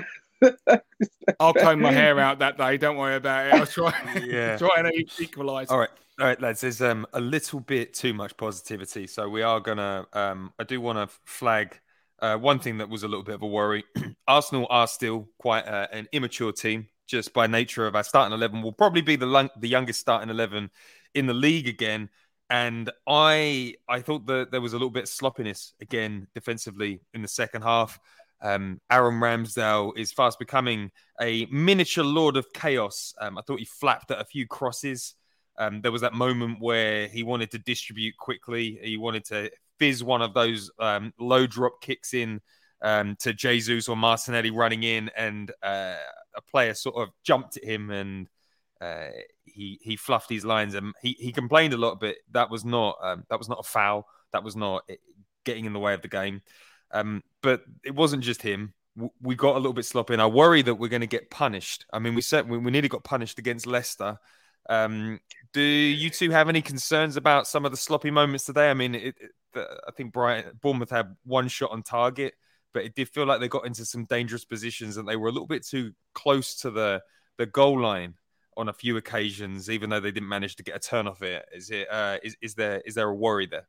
I'll comb my hair out that day. Don't worry about it. I'll try, Yeah. try and equalise. All right, all right, lads. There's um a little bit too much positivity, so we are gonna um I do want to flag uh, one thing that was a little bit of a worry. Arsenal are still quite uh, an immature team, just by nature of our starting eleven. Will probably be the the youngest starting eleven in the league again. And I I thought that there was a little bit of sloppiness again defensively in the second half. Um, Aaron Ramsdale is fast becoming a miniature lord of chaos. Um, I thought he flapped at a few crosses. Um, there was that moment where he wanted to distribute quickly. He wanted to fizz one of those um, low drop kicks in um, to Jesus or Martinelli running in, and uh, a player sort of jumped at him and uh, he he fluffed his lines and he, he complained a lot, but that was not um, that was not a foul. That was not eh, getting in the way of the game. Um, but it wasn't just him. We got a little bit sloppy, and I worry that we're going to get punished. I mean, we we, we nearly got punished against Leicester. Um, do you two have any concerns about some of the sloppy moments today? I mean, it, it, I think Brighton, Bournemouth had one shot on target, but it did feel like they got into some dangerous positions and they were a little bit too close to the the goal line on a few occasions, even though they didn't manage to get a turn off it. Is it uh, is is there is there a worry there?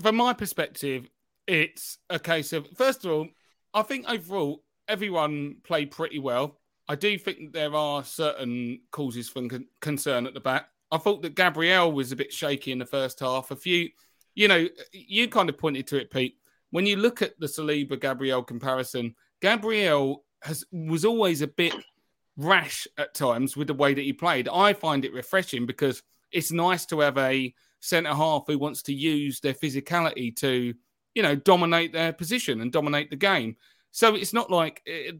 From my perspective, it's a case of first of all, I think overall everyone played pretty well. I do think there are certain causes for con- concern at the back. I thought that Gabriel was a bit shaky in the first half. A few, you know, you kind of pointed to it, Pete. When you look at the Saliba Gabriel comparison, Gabriel has was always a bit rash at times with the way that he played. I find it refreshing because it's nice to have a centre half who wants to use their physicality to, you know, dominate their position and dominate the game. So it's not like, eh,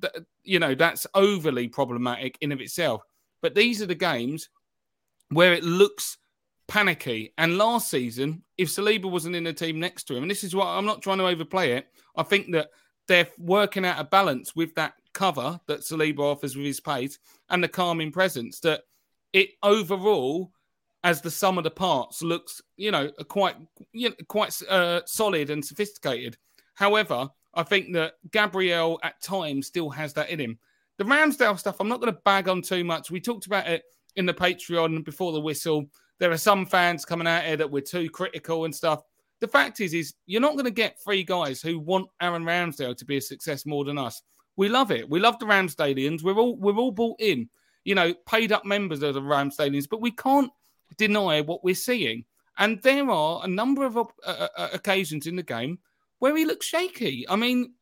you know, that's overly problematic in of itself. But these are the games where it looks panicky. And last season, if Saliba wasn't in the team next to him, and this is what I'm not trying to overplay it, I think that they're working out a balance with that cover that Saliba offers with his pace and the calming presence that it overall, as the sum of the parts, looks, you know, quite, you know, quite uh, solid and sophisticated. However, I think that Gabriel at times still has that in him. The Ramsdale stuff, I'm not going to bag on too much. We talked about it in the Patreon before the whistle. There are some fans coming out here that we're too critical and stuff. The fact is, is you're not going to get three guys who want Aaron Ramsdale to be a success more than us. We love it. We love the Ramsdalians. We're all we're all bought in. You know, paid up members of the Ramsdalians, but we can't deny what we're seeing. And there are a number of uh, uh, occasions in the game where he looks shaky. I mean,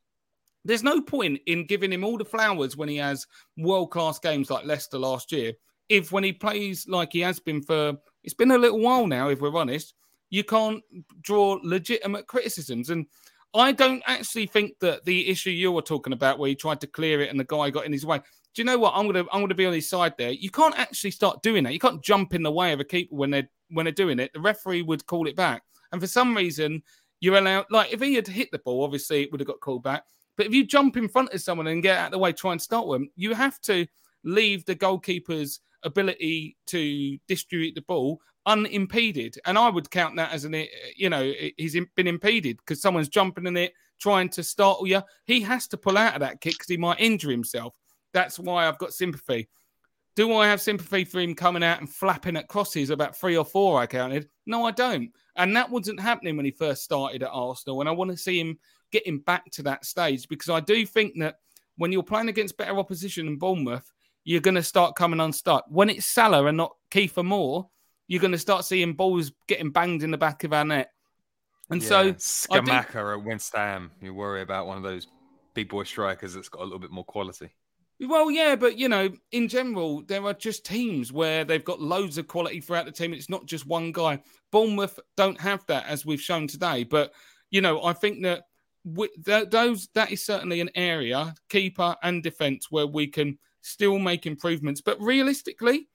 there's no point in giving him all the flowers when he has world class games like Leicester last year. If when he plays like he has been for, it's been a little while now, if we're honest, you can't draw legitimate criticisms. And I don't actually think that the issue you were talking about, where he tried to clear it and the guy got in his way. Do you know what? I'm gonna I'm gonna be on his side there. You can't actually start doing that. You can't jump in the way of a keeper when they're when they're doing it. The referee would call it back. And for some reason, you're allowed. Like if he had hit the ball, obviously it would have got called back. But if you jump in front of someone and get out of the way, try and with them, you have to leave the goalkeeper's ability to distribute the ball unimpeded. And I would count that as an, eh, you know, eh, he's been impeded because someone's jumping in it, trying to startle you. He has to pull out of that kick because he might injure himself. That's why I've got sympathy. Do I have sympathy for him coming out and flapping at crosses about three or four I counted? No, I don't. And that wasn't happening when he first started at Arsenal. And I want to see him getting back to that stage because I do think that when you're playing against better opposition in Bournemouth, you're going to start coming unstuck. When it's Salah and not Kiefer Moore, you're going to start seeing balls getting banged in the back of our net. And so, Scamacca at West Ham, you worry about one of those big boy strikers that's got a little bit more quality. Well, yeah, but you know, in general, there are just teams where they've got loads of quality throughout the team. It's not just one guy. Bournemouth don't have that, as we've shown today. But you know, I think that those that is certainly an area, keeper and defence, where we can still make improvements. But realistically,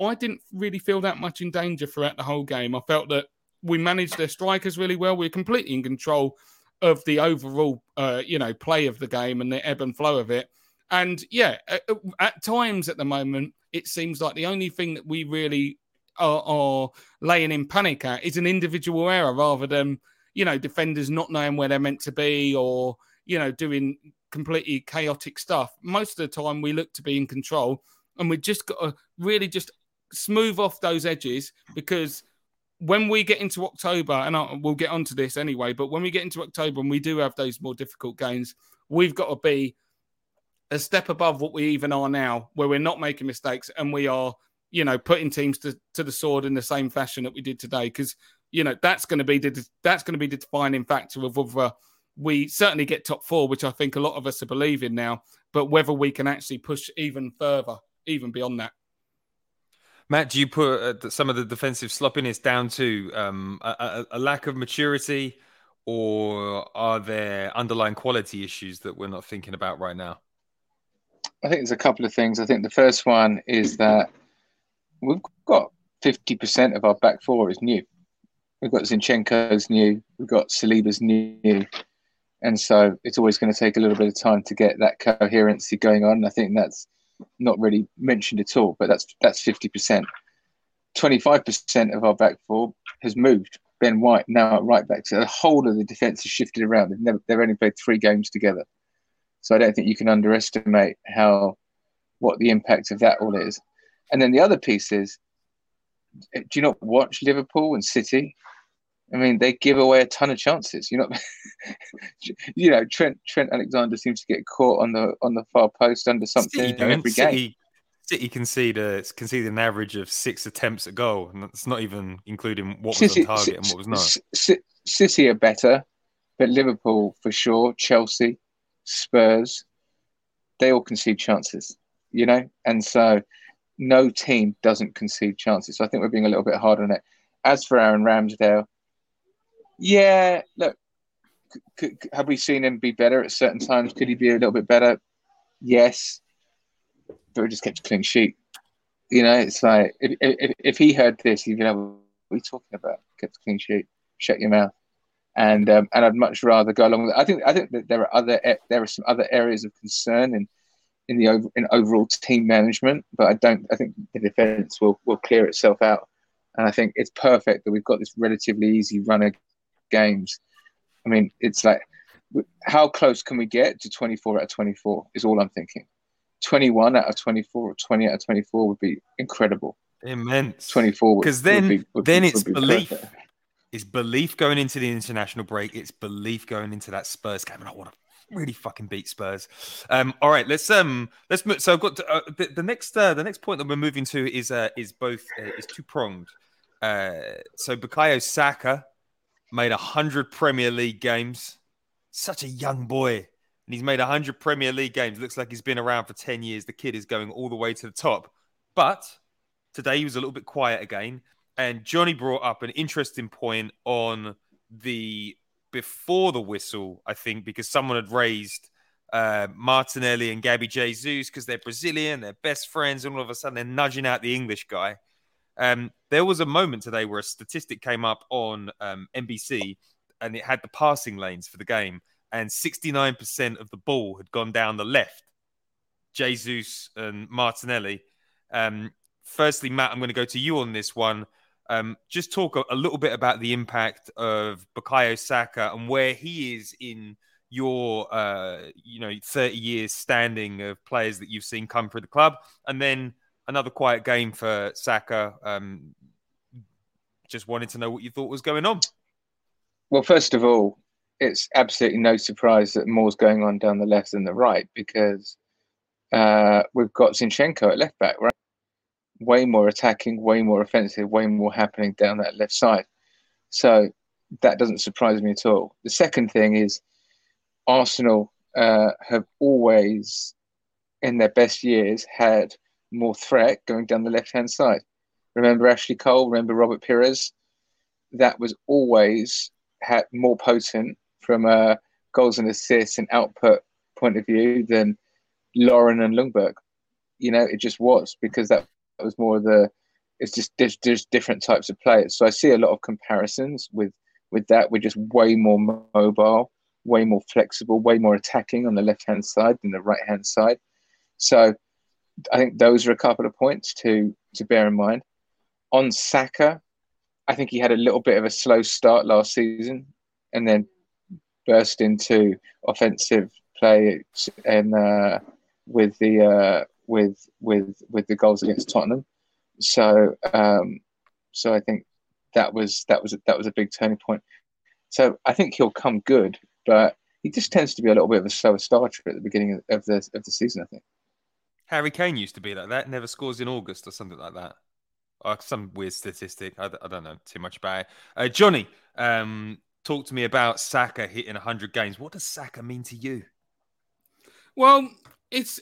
I didn't really feel that much in danger throughout the whole game. I felt that we managed their strikers really well. We are completely in control of the overall, uh, you know, play of the game and the ebb and flow of it. And yeah, at, at, times at the moment, it seems like the only thing that we really are, are, laying in panic at is an individual error rather than, you know, defenders not knowing where they're meant to be or, you know, doing completely chaotic stuff. Most of the time, we look to be in control and we've just got to really just smooth off those edges because when we get into October, and I, we'll get onto this anyway, but when we get into October and we do have those more difficult games, we've got to be a step above what we even are now, where we're not making mistakes and we are, you know, putting teams to, to the sword in the same fashion that we did today. Because you know that's going to be the that's going to be the defining factor of whether we certainly get top four, which I think a lot of us are believing now, but whether we can actually push even further, even beyond that. Matt, do you put uh, some of the defensive sloppiness down to um, a, a, lack of maturity, or are there underlying quality issues that we're not thinking about right now? I think there's a couple of things. I think the first one is that we've got 50% of our back four is new. We've got Zinchenko's new, we've got Saliba's new. And so it's always going to take a little bit of time to get that coherency going on. I think that's not really mentioned at all, but that's that's 50%. 25% of our back four has moved. Ben White now at right back. So the whole of the defence has shifted around. They've never they've only played three games together. So I don't think you can underestimate how what the impact of that all is. And then the other piece is, eh, do you not watch Liverpool and City? I mean, they give away a ton of chances. You know, you know, Trent Trent Alexander seems to get caught on the on the far post under something every City, game. City concede a, concede an average of six attempts a goal, and that's not even including what City, was on target and what was not. City are better, but Liverpool for sure. Chelsea, Spurs, they all concede chances, you know, and so no team doesn't concede chances. So I think we're being a little bit hard on it. As for Aaron Ramsdale, yeah, look, could, have we seen him be better at certain times? Could he be a little bit better? Yes, but we just kept a clean sheet. You know, it's like if, if, if he heard this, he'd be like, "What are you talking about? Kept a clean sheet. Shut your mouth." And um, and I'd much rather go along with. It. I think I think that there are other there are some other areas of concern in in the over, in overall team management, but I don't. I think the defence will will clear itself out, and I think it's perfect that we've got this relatively easy run of games. I mean, it's like how close can we get to 24 out of 24 is all I'm thinking. 21 out of 24 or 20 out of 24 would be incredible. Immense. 24 because then would be, would then be, it's be belief. perfect. It's belief going into the international break. It's belief going into that Spurs game, and I want to really fucking beat Spurs. Um, all right, let's um, let's move. So I've got to, uh, the, the next uh, the next point that we're moving to is uh, is both uh, is two pronged. Uh, so Bukayo Saka made hundred Premier League games. Such a young boy, and he's made hundred Premier League games. Looks like he's been around for ten years. The kid is going all the way to the top. But today he was a little bit quiet again. And Johnny brought up an interesting point on the before the whistle, I think, because someone had raised uh, Martinelli and Gabby Jesus because they're Brazilian, they're best friends, and all of a sudden they're nudging out the English guy. Um, there was a moment today where a statistic came up on um, NBC and it had the passing lanes for the game, and 69% of the ball had gone down the left. Jesus and Martinelli. Um, firstly, Matt, I'm going to go to you on this one. Um, just talk a, a, little bit about the impact of Bukayo Saka and where he is in your, uh, you know, 30 years standing of players that you've seen come through the club, and then another quiet game for Saka. Um, just wanted to know what you thought was going on. Well, first of all, it's absolutely no surprise that more's going on down the left than the right because uh, we've got Zinchenko at left back, right? Way more attacking, way more offensive, way more happening down that left side. So that doesn't surprise me at all. The second thing is Arsenal uh, have always, in their best years, had more threat going down the left hand side. Remember Ashley Cole, remember Robert Pires? That was always had more potent from a goals and assists and output point of view than Lauren and Ljungberg. You know, it just was because that, that was more of the it's just there's, there's different types of players. So I see a lot of comparisons with with that. We're just way more mobile, way more flexible, way more attacking on the left hand side than the right hand side. So I think those are a couple of points to to bear in mind. On Saka, I think he had a little bit of a slow start last season, and then burst into offensive play and uh, with the uh, with with with the goals against Tottenham. So um, so I think that was that was that was a big turning point. So I think he'll come good, but he just tends to be a little bit of a slower starter at the beginning of the of the season. I think. Harry Kane used to be like that. Never scores in August or something like that. Or some weird statistic. I, I don't know too much about it. Uh, Johnny, um, talk to me about Saka hitting 100 games. What does Saka mean to you? Well, it's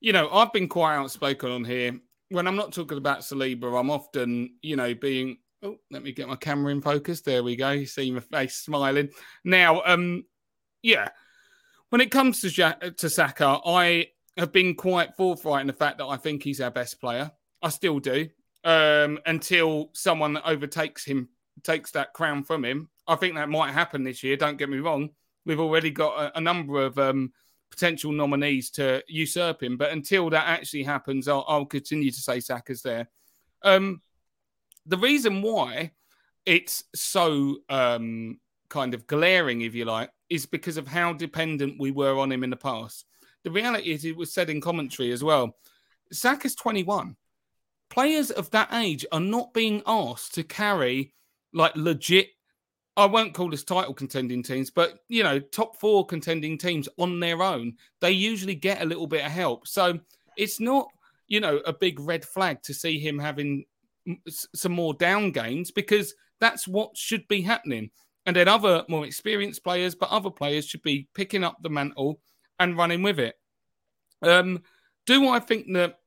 you know I've been quite outspoken on here. When I'm not talking about Saliba, I'm often you know being. Oh, let me get my camera in focus. There we go. You see my face smiling. Now, um, yeah. When it comes to ja- to Saka, I have been quite forthright in the fact that I think he's our best player. I still do. Um, until someone overtakes him, takes that crown from him. I think that might happen this year. Don't get me wrong. We've already got a, a number of um, potential nominees to usurp him, but until that actually happens, I'll, I'll continue to say Saka's there. Um, the reason why it's so um, kind of glaring, if you like, is because of how dependent we were on him in the past. The reality is, it was said in commentary as well. Saka's 21. Players of that age are not being asked to carry like legit. I won't call this title contending teams, but you know, top four contending teams on their own. They usually get a little bit of help. So it's not, you know, a big red flag to see him having some more down games because that's what should be happening. And then other more experienced players, but other players should be picking up the mantle and running with it. Um, do I think that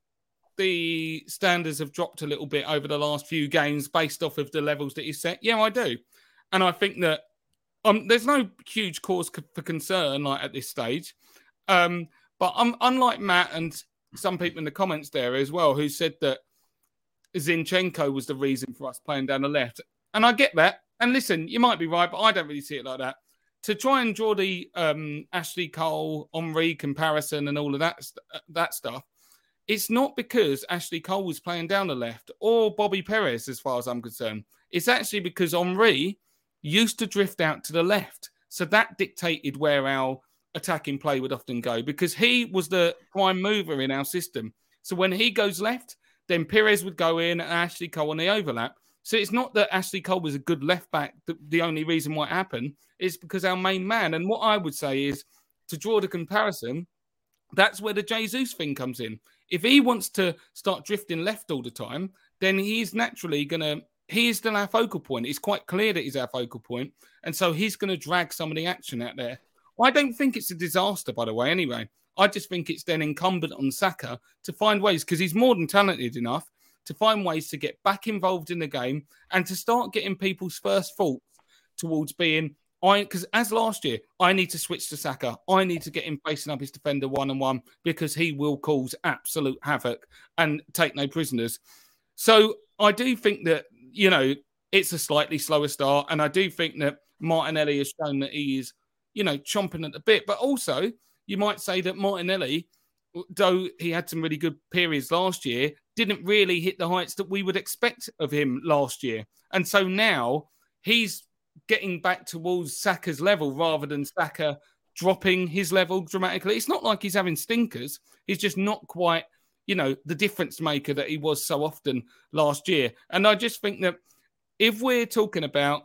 the standards have dropped a little bit over the last few games based off of the levels that he's set? Yeah, I do. And I think that um, there's no huge cause for concern like at this stage. Um, but um, unlike Matt and some people in the comments there as well, who said that Zinchenko was the reason for us playing down the left, and I get that. And listen, you might be right, but I don't really see it like that to try and draw the um, Ashley Cole Henry comparison and all of that that stuff, it's not because Ashley Cole was playing down the left or Bobby Pires, as far as I'm concerned. It's actually because Henry used to drift out to the left, so that dictated where our attacking play would often go because he was the prime mover in our system. So when he goes left, then Pires would go in and Ashley Cole on the overlap. So it's not that Ashley Cole was a good left back. The, the only reason why it happened is because our main man. And what I would say is to draw the comparison, that's where the Jesus thing comes in. If he wants to start drifting left all the time, then he's naturally going to. He is still our focal point. It's quite clear that he's our focal point, and so he's going to drag some of the action out there. I don't think it's a disaster, by the way. Anyway, I just think it's then incumbent on Saka to find ways because he's more than talented enough to find ways to get back involved in the game and to start getting people's first thoughts towards being I because as last year, I need to switch to Saka. I need to get him facing up his defender one on one because he will cause absolute havoc and take no prisoners. So I do think that you know it's a slightly slower start, and I do think that Martinelli has shown that he is you know chomping at the bit. But also, you might say that Martinelli, though he had some really good periods last year, didn't really hit the heights that we would expect of him last year. And so now he's getting back towards Saka's level rather than Saka dropping his level dramatically. It's not like he's having stinkers. He's just not quite, you know, the difference maker that he was so often last year. And I just think that if we're talking about,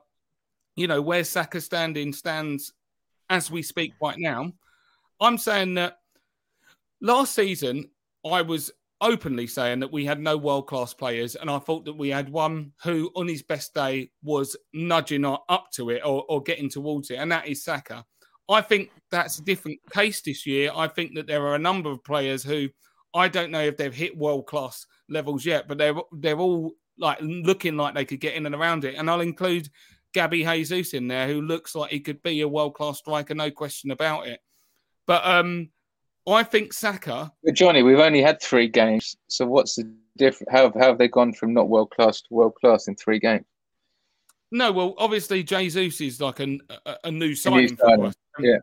you know, where Saka standing stands as we speak right now, I'm saying that last season I was openly saying that we had no world class players, and I thought that we had one who, on his best day, was nudging up to it or, or getting towards it, and that is Saka. I think that's a different case this year. I think that there are a number of players who I don't know if they've hit world class levels yet, but they're they're all like looking like they could get in and around it. And I'll include Gabby Jesus in there, who looks like he could be a world class striker, no question about it. But um, I think Saka. But Johnny, we've only had three games, so what's the difference? How, how have they gone from not world class to world class in three games? No, well, obviously Jesus is like an, a, a new signing for us. yeah.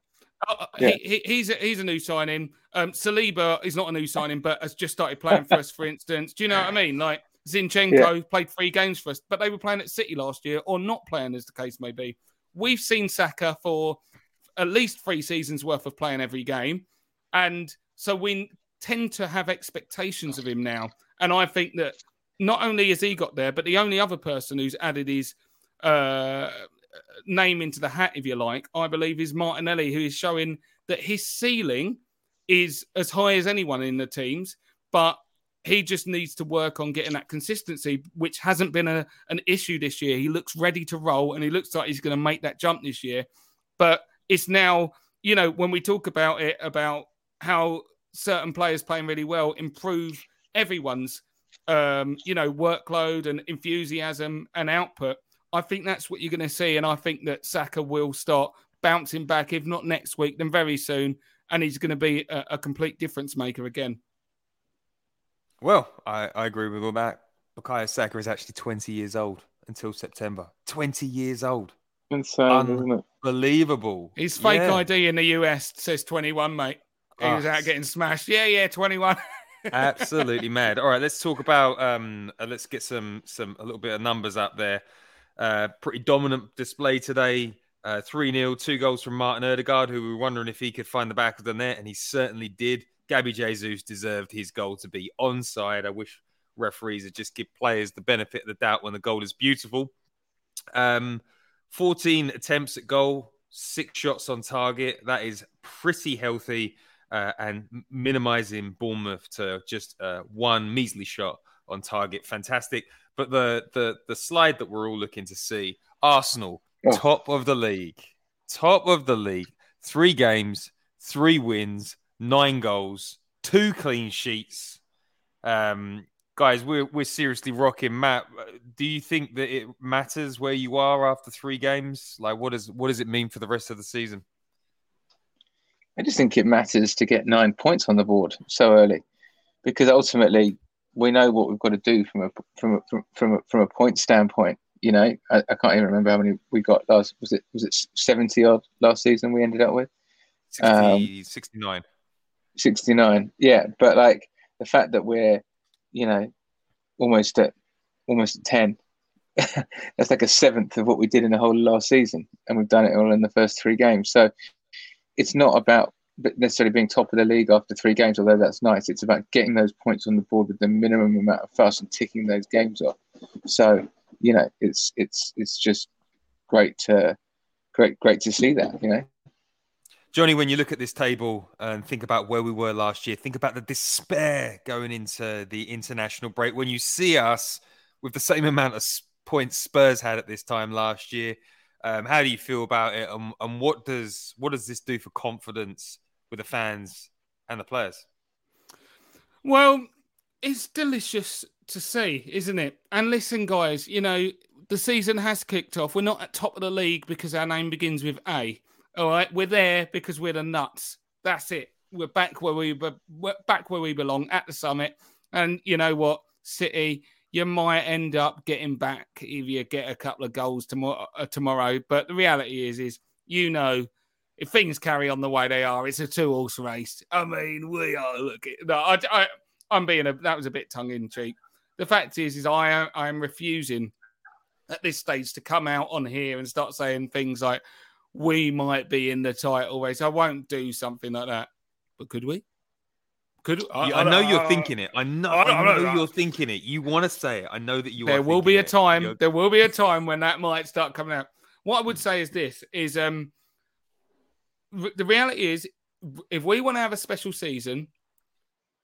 Uh, Yeah. He, he, he's a, he's a new signing. Um, Saliba is not a new signing, but has just started playing for us. For instance, do you know what I mean? Like Zinchenko played three games for us, but they were playing at City last year, or not playing, as the case may be. We've seen Saka for at least three seasons worth of playing every game, and so we tend to have expectations of him now. And I think that not only has he got there, but the only other person who's added his uh, name into the hat, if you like, I believe is Martinelli, who is showing that his ceiling is as high as anyone in the teams, but he just needs to work on getting that consistency, which hasn't been a, an issue this year. He looks ready to roll and he looks like he's going to make that jump this year. But it's now, you know, when we talk about it, about how certain players playing really well improve everyone's, um, you know, workload and enthusiasm and output. I think that's what you're going to see. And I think that Saka will start bouncing back, if not next week, then very soon. And he's going to be a, a complete difference maker again. Well, I, I agree with all that. Bukayo Saka is actually 20 years old until September. 20 years old. Insane, isn't it? Unbelievable. His fake Yeah. ID in the US says 21, mate. He was Oh. out getting smashed. Yeah, yeah, 21. Absolutely mad. All right, let's talk about um uh, let's get some some a little bit of numbers up there. Uh pretty dominant display today. Uh 3-0, two goals from Martin Odegaard, who we were wondering if he could find the back of the net, and he certainly did. Gabby Jesus deserved his goal to be onside. I wish referees would just give players the benefit of the doubt when the goal is beautiful. Um 14 attempts at goal, six shots on target. That is pretty healthy uh, and minimizing Bournemouth to just uh, one measly shot on target. Fantastic. But the the the slide that we're all looking to see, Arsenal, Oh. top of the league, top of the league, three games, three wins, nine goals, two clean sheets. Um, guys, we're we're seriously rocking. Matt, do you think that it matters where you are after three games? Like, what does what does it mean for the rest of the season? I just think it matters to get nine points on the board so early, because ultimately we know what we've got to do from a from a, from from a, from a point standpoint. You know, I, I can't even remember how many we got last. Was it was it seventy odd last season? We ended up with 60, Um, 69. sixty nine. Yeah, but like the fact that we're, you know, almost at almost at ten. that's like a seventh of what we did in the whole last season, and we've done it all in the first three games. So it's not about necessarily being top of the league after three games, although that's nice. It's about getting those points on the board with the minimum amount of fuss and ticking those games off. So you know, it's it's it's just great to great great to see that. You know, Johnny, when you look at this table and think about where we were last year, think about the despair going into the international break. When you see us with the same amount of points Spurs had at this time last year, um, how do you feel about it? And, and what does what does this do for confidence with the fans and the players? Well, it's delicious to see, isn't it? And listen, guys, you know, the season has kicked off. We're not at top of the league because our name begins with A. All right, we're there because we're the nuts. That's it. We're back where we were back where we belong at the summit. And you know what, City, you might end up getting back if you get a couple of goals tomorrow. Uh, tomorrow. But the reality is, is you know, if things carry on the way they are, it's a two-horse race. I mean, we are looking. No, I, I, I'm being a. That was a bit tongue in cheek. The fact is, is I I am refusing at this stage to come out on here and start saying things like we might be in the title race. I won't do something like that. But could we? Could Yeah, I, know you're thinking it. I know, I know you're thinking it. You want to say it. I know that you. there will be a time there will be a time when that might start coming out what i would say is this is um the reality is if we want to have a special season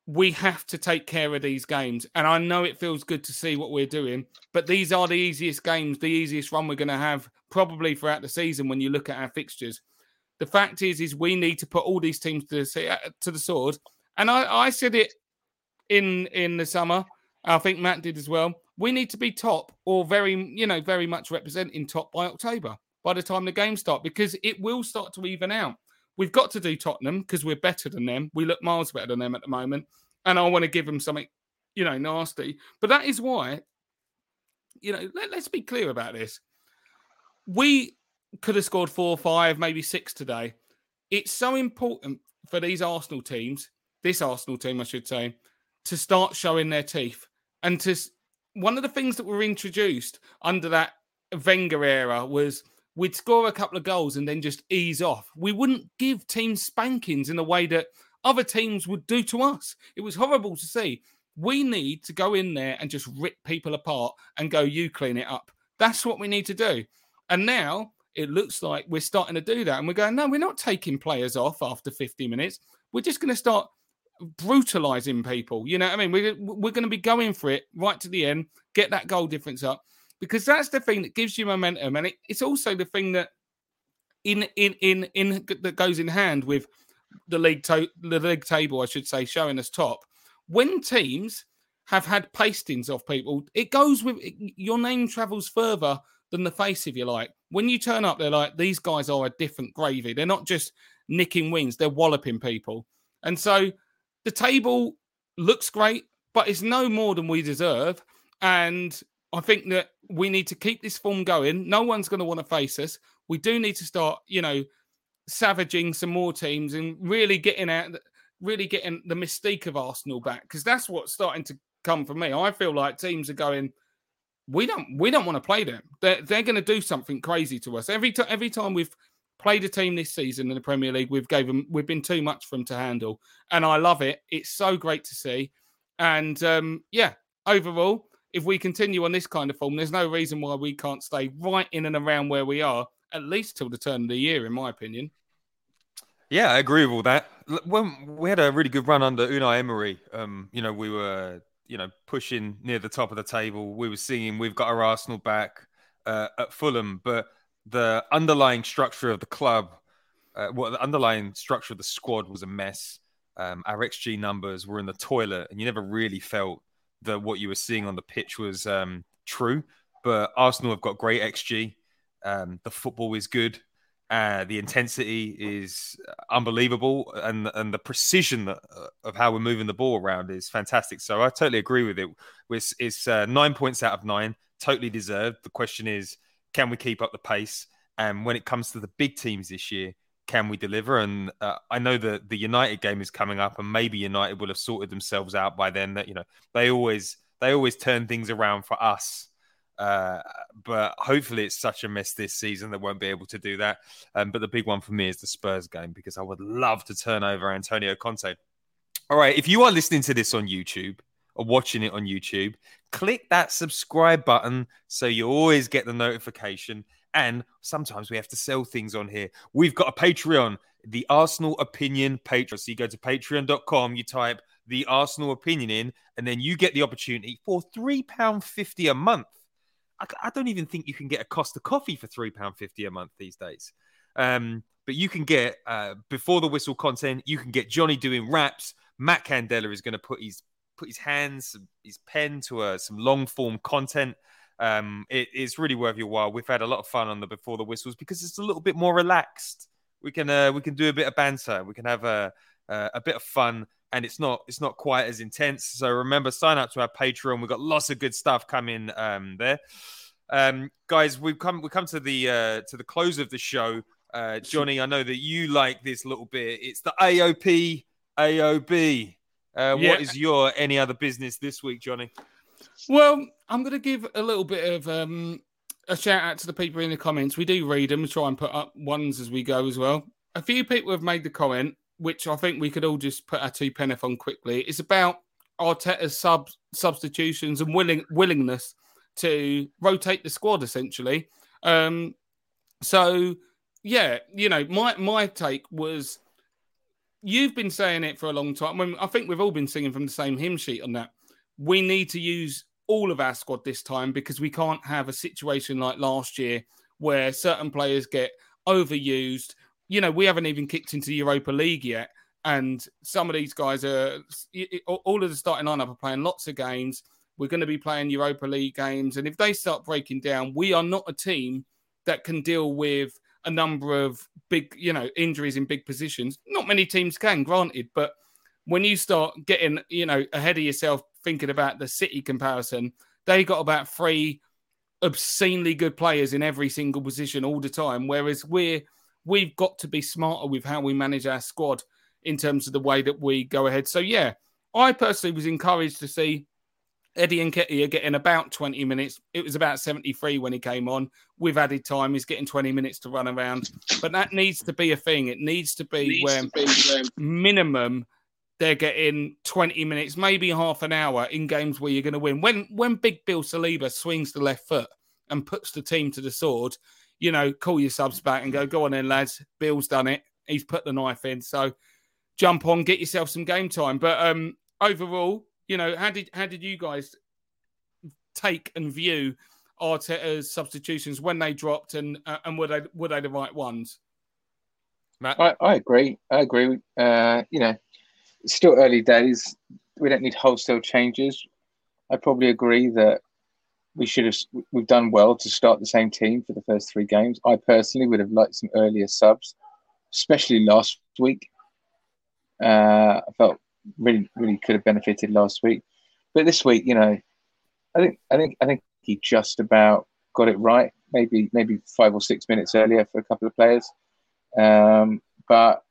we have to take care of these games and i know it feels good to see what we're doing but these are the easiest games the easiest run we're going to have probably throughout the season when you look at our fixtures The fact is, is we need to put all these teams to the uh, to the sword. And I, I said it in in the summer. I think Matt did as well. We need to be top or very, you know, very much representing top by October by the time the game starts because it will start to even out. We've got to do Tottenham because we're better than them. We look miles better than them at the moment. And I want to give them something, you know, nasty. But that is why, you know, let, let's be clear about this. We could have scored four, five, maybe six today. It's so important for these Arsenal teams, this Arsenal team, I should say, to start showing their teeth. And to one of the things that were introduced under that Wenger era was we'd score a couple of goals and then just ease off. We wouldn't give teams spankings in the way that other teams would do to us. It was horrible to see. We need to go in there and just rip people apart and go, you clean it up. That's what we need to do. And now it looks like we're starting to do that. And we're going, no, we're not taking players off after 50 minutes. We're just going to start brutalizing people. You know what I mean? We're, we're going to be going for it right to the end, get that goal difference up because that's the thing that gives you momentum, and it, it's also the thing that in in in in that goes in hand with the league to, the league table, I should say, showing us top. When teams have had pastings of people, it goes with your name travels further than the face, if you like. When you turn up, they're like these guys are a different gravy. They're not just nicking wins; they're walloping people. And so the table looks great, but it's no more than we deserve. And I think that we need to keep this form going. No one's going to want to face us. We do need to start, you know, savaging some more teams and really getting out, really getting the mystique of Arsenal back because that's what's starting to come for me. I feel like teams are going. We don't. We don't want to play them. They're, they're going to do something crazy to us every time. Every time we've played a team this season in the Premier League, we've gave them. We've been too much for them to handle, and I love it. It's so great to see. And um, yeah, overall, if we continue on this kind of form, there's no reason why we can't stay right in and around where we are, at least till the turn of the year, in my opinion. Yeah, I agree with all that. When we had a really good run under Unai Emery, um, you know, we were, you know, pushing near the top of the table. We were singing, "We've got our Arsenal back" uh, at Fulham, but the underlying structure of the club, uh, well, the underlying structure of the squad was a mess. Um, our XG numbers were in the toilet, and you never really felt that what you were seeing on the pitch was um, true. But Arsenal have got great XG. Um, the football is good. Uh, the intensity is unbelievable, and and the precision that, uh, of how we're moving the ball around is fantastic. So I totally agree with it. It's, it's uh, nine points out of nine, totally deserved. The question is, can we keep up the pace? And when it comes to the big teams this year, can we deliver? And uh, I know that the United game is coming up, and maybe United will have sorted themselves out by then. That you know they always they always turn things around for us. Uh, but hopefully it's such a mess this season that won't be able to do that. Um, but the big one for me is the Spurs game because I would love to turn over Antonio Conte. All right, if you are listening to this on YouTube or watching it on YouTube, click that subscribe button so you always get the notification. And sometimes we have to sell things on here. We've got a Patreon, the Arsenal Opinion Patreon. So you go to patreon.com, you type the Arsenal Opinion in, and then you get the opportunity for £3.50 a month. I, I don't even think you can get a cost of coffee for £3.50 a month these days. Um, but you can get uh, before the whistle content. You can get Johnny doing raps. Matt Candela is going to put his put his hands, his pen to uh, some long form content um, it, it's really worth your while. We've had a lot of fun on the before the whistles because it's a little bit more relaxed. We can uh, we can do a bit of banter. We can have a a, a bit of fun, and it's not it's not quite as intense. So remember, sign up to our Patreon. We've got lots of good stuff coming um, there. Um, guys, we've come we come to the uh, to the close of the show. Uh, Johnny, I know that you like this little bit. It's the AOP AOB. Uh, yeah. What is your any other business this week, Johnny? Well, I'm going to give a little bit of um, a shout out to the people in the comments. We do read them, try and put up ones as we go as well. A few people have made the comment, which I think we could all just put our two penneth on quickly. It's about Arteta's sub substitutions and willing willingness to rotate the squad essentially. Um, so yeah, you know, my my take was you've been saying it for a long time. I, mean, I think we've all been singing from the same hymn sheet on that. We need to use all of our squad this time because we can't have a situation like last year where certain players get overused you know, we haven't even kicked into Europa League yet. And some of these guys are, all of the starting lineup are playing lots of games. We're going to be playing Europa League games. And if they start breaking down, we are not a team that can deal with a number of big, you know, injuries in big positions. Not many teams can, granted. But when you start getting, you know, ahead of yourself, thinking about the City comparison, they got about three obscenely good players in every single position all the time. Whereas we're, we've got to be smarter with how we manage our squad in terms of the way that we go ahead. So yeah, I personally was encouraged to see Eddie and Nketiah getting about 20 minutes. It was about 73 when he came on. With added time, he's getting 20 minutes to run around. But that needs to be a thing. It needs to be needs where to be, minimum they're getting 20 minutes, maybe half an hour in games where you're going to win. When when Big Bill Saliba swings the left foot and puts the team to the sword, you know, call your subs back and go, go on then, lads. Bill's done it. He's put the knife in. So jump on, get yourself some game time. But um, overall, you know, how did how did you guys take and view Arteta's substitutions when they dropped, and uh, and were they were they the right ones? Matt, I, I agree. I agree. Uh, you know, still early days. We don't need wholesale changes. I probably agree that we should have we've done well to start the same team for the first three games. I personally would have liked some earlier subs, especially last week. Uh, I felt really, really could have benefited last week, but this week, you know, I think, I think, I think he just about got it right. Maybe, maybe five or six minutes earlier for a couple of players, um, but